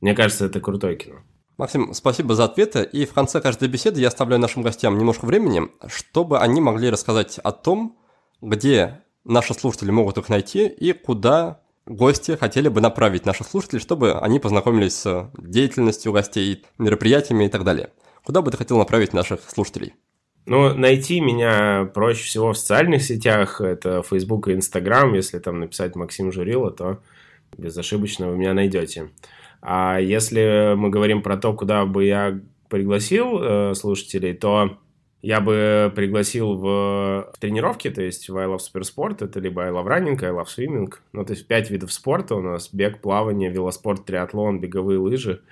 S3: Мне кажется, это крутое кино.
S2: Максим, спасибо за ответы. И в конце каждой беседы я оставляю нашим гостям немножко времени, чтобы они могли рассказать о том, где наши слушатели могут их найти и куда гости хотели бы направить наших слушателей, чтобы они познакомились с деятельностью гостей, мероприятиями и так далее. Куда бы ты хотел направить наших слушателей?
S3: Ну, найти меня проще всего в социальных сетях. Это Facebook и Instagram. Если там написать Максим Журила, то безошибочно вы меня найдете. А если мы говорим про то, куда бы я пригласил э, слушателей, то я бы пригласил в, тренировки, то есть в I Love Supersport, это либо I Love Running, I Love Swimming, ну, то есть пять видов спорта у нас, бег, плавание, велоспорт, триатлон, беговые лыжи.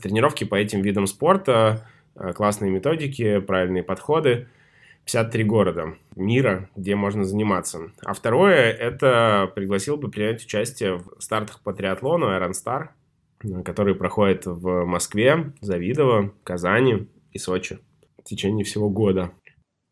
S3: Тренировки по этим видам спорта, классные методики, правильные подходы. 53 города мира, где можно заниматься. А второе, это пригласил бы принять участие в стартах по триатлону Iron Star, э, который проходит в Москве, Завидово, Казани и Сочи в течение всего года.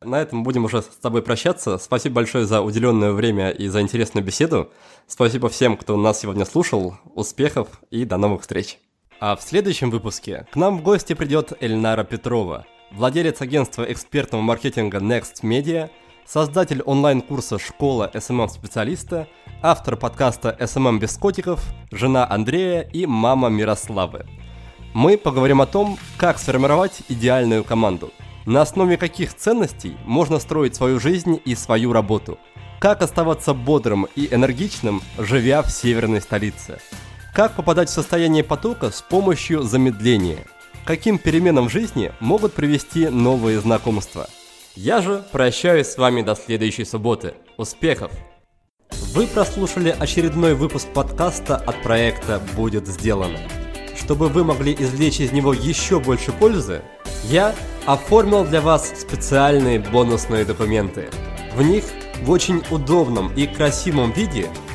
S2: На этом будем уже с тобой прощаться. Спасибо большое за уделенное время и за интересную беседу. Спасибо всем, кто нас сегодня слушал. Успехов и до новых встреч. А в следующем выпуске к нам в гости придет Эльнара Петрова, владелец агентства экспертного маркетинга Next Media, создатель онлайн-курса «Школа SMM-специалиста», автор подкаста SMM без котиков, жена Андрея и мама Мирославы. Мы поговорим о том, как сформировать идеальную команду, на основе каких ценностей можно строить свою жизнь и свою работу, как оставаться бодрым и энергичным, живя в северной столице, как попадать в состояние потока с помощью замедления, каким переменам в жизни могут привести новые знакомства. Я же прощаюсь с вами до следующей субботы. Успехов! Вы прослушали очередной выпуск подкаста от проекта «Будет сделано». Чтобы вы могли извлечь из него еще больше пользы, я оформил для вас специальные бонусные документы. В них в очень удобном и красивом виде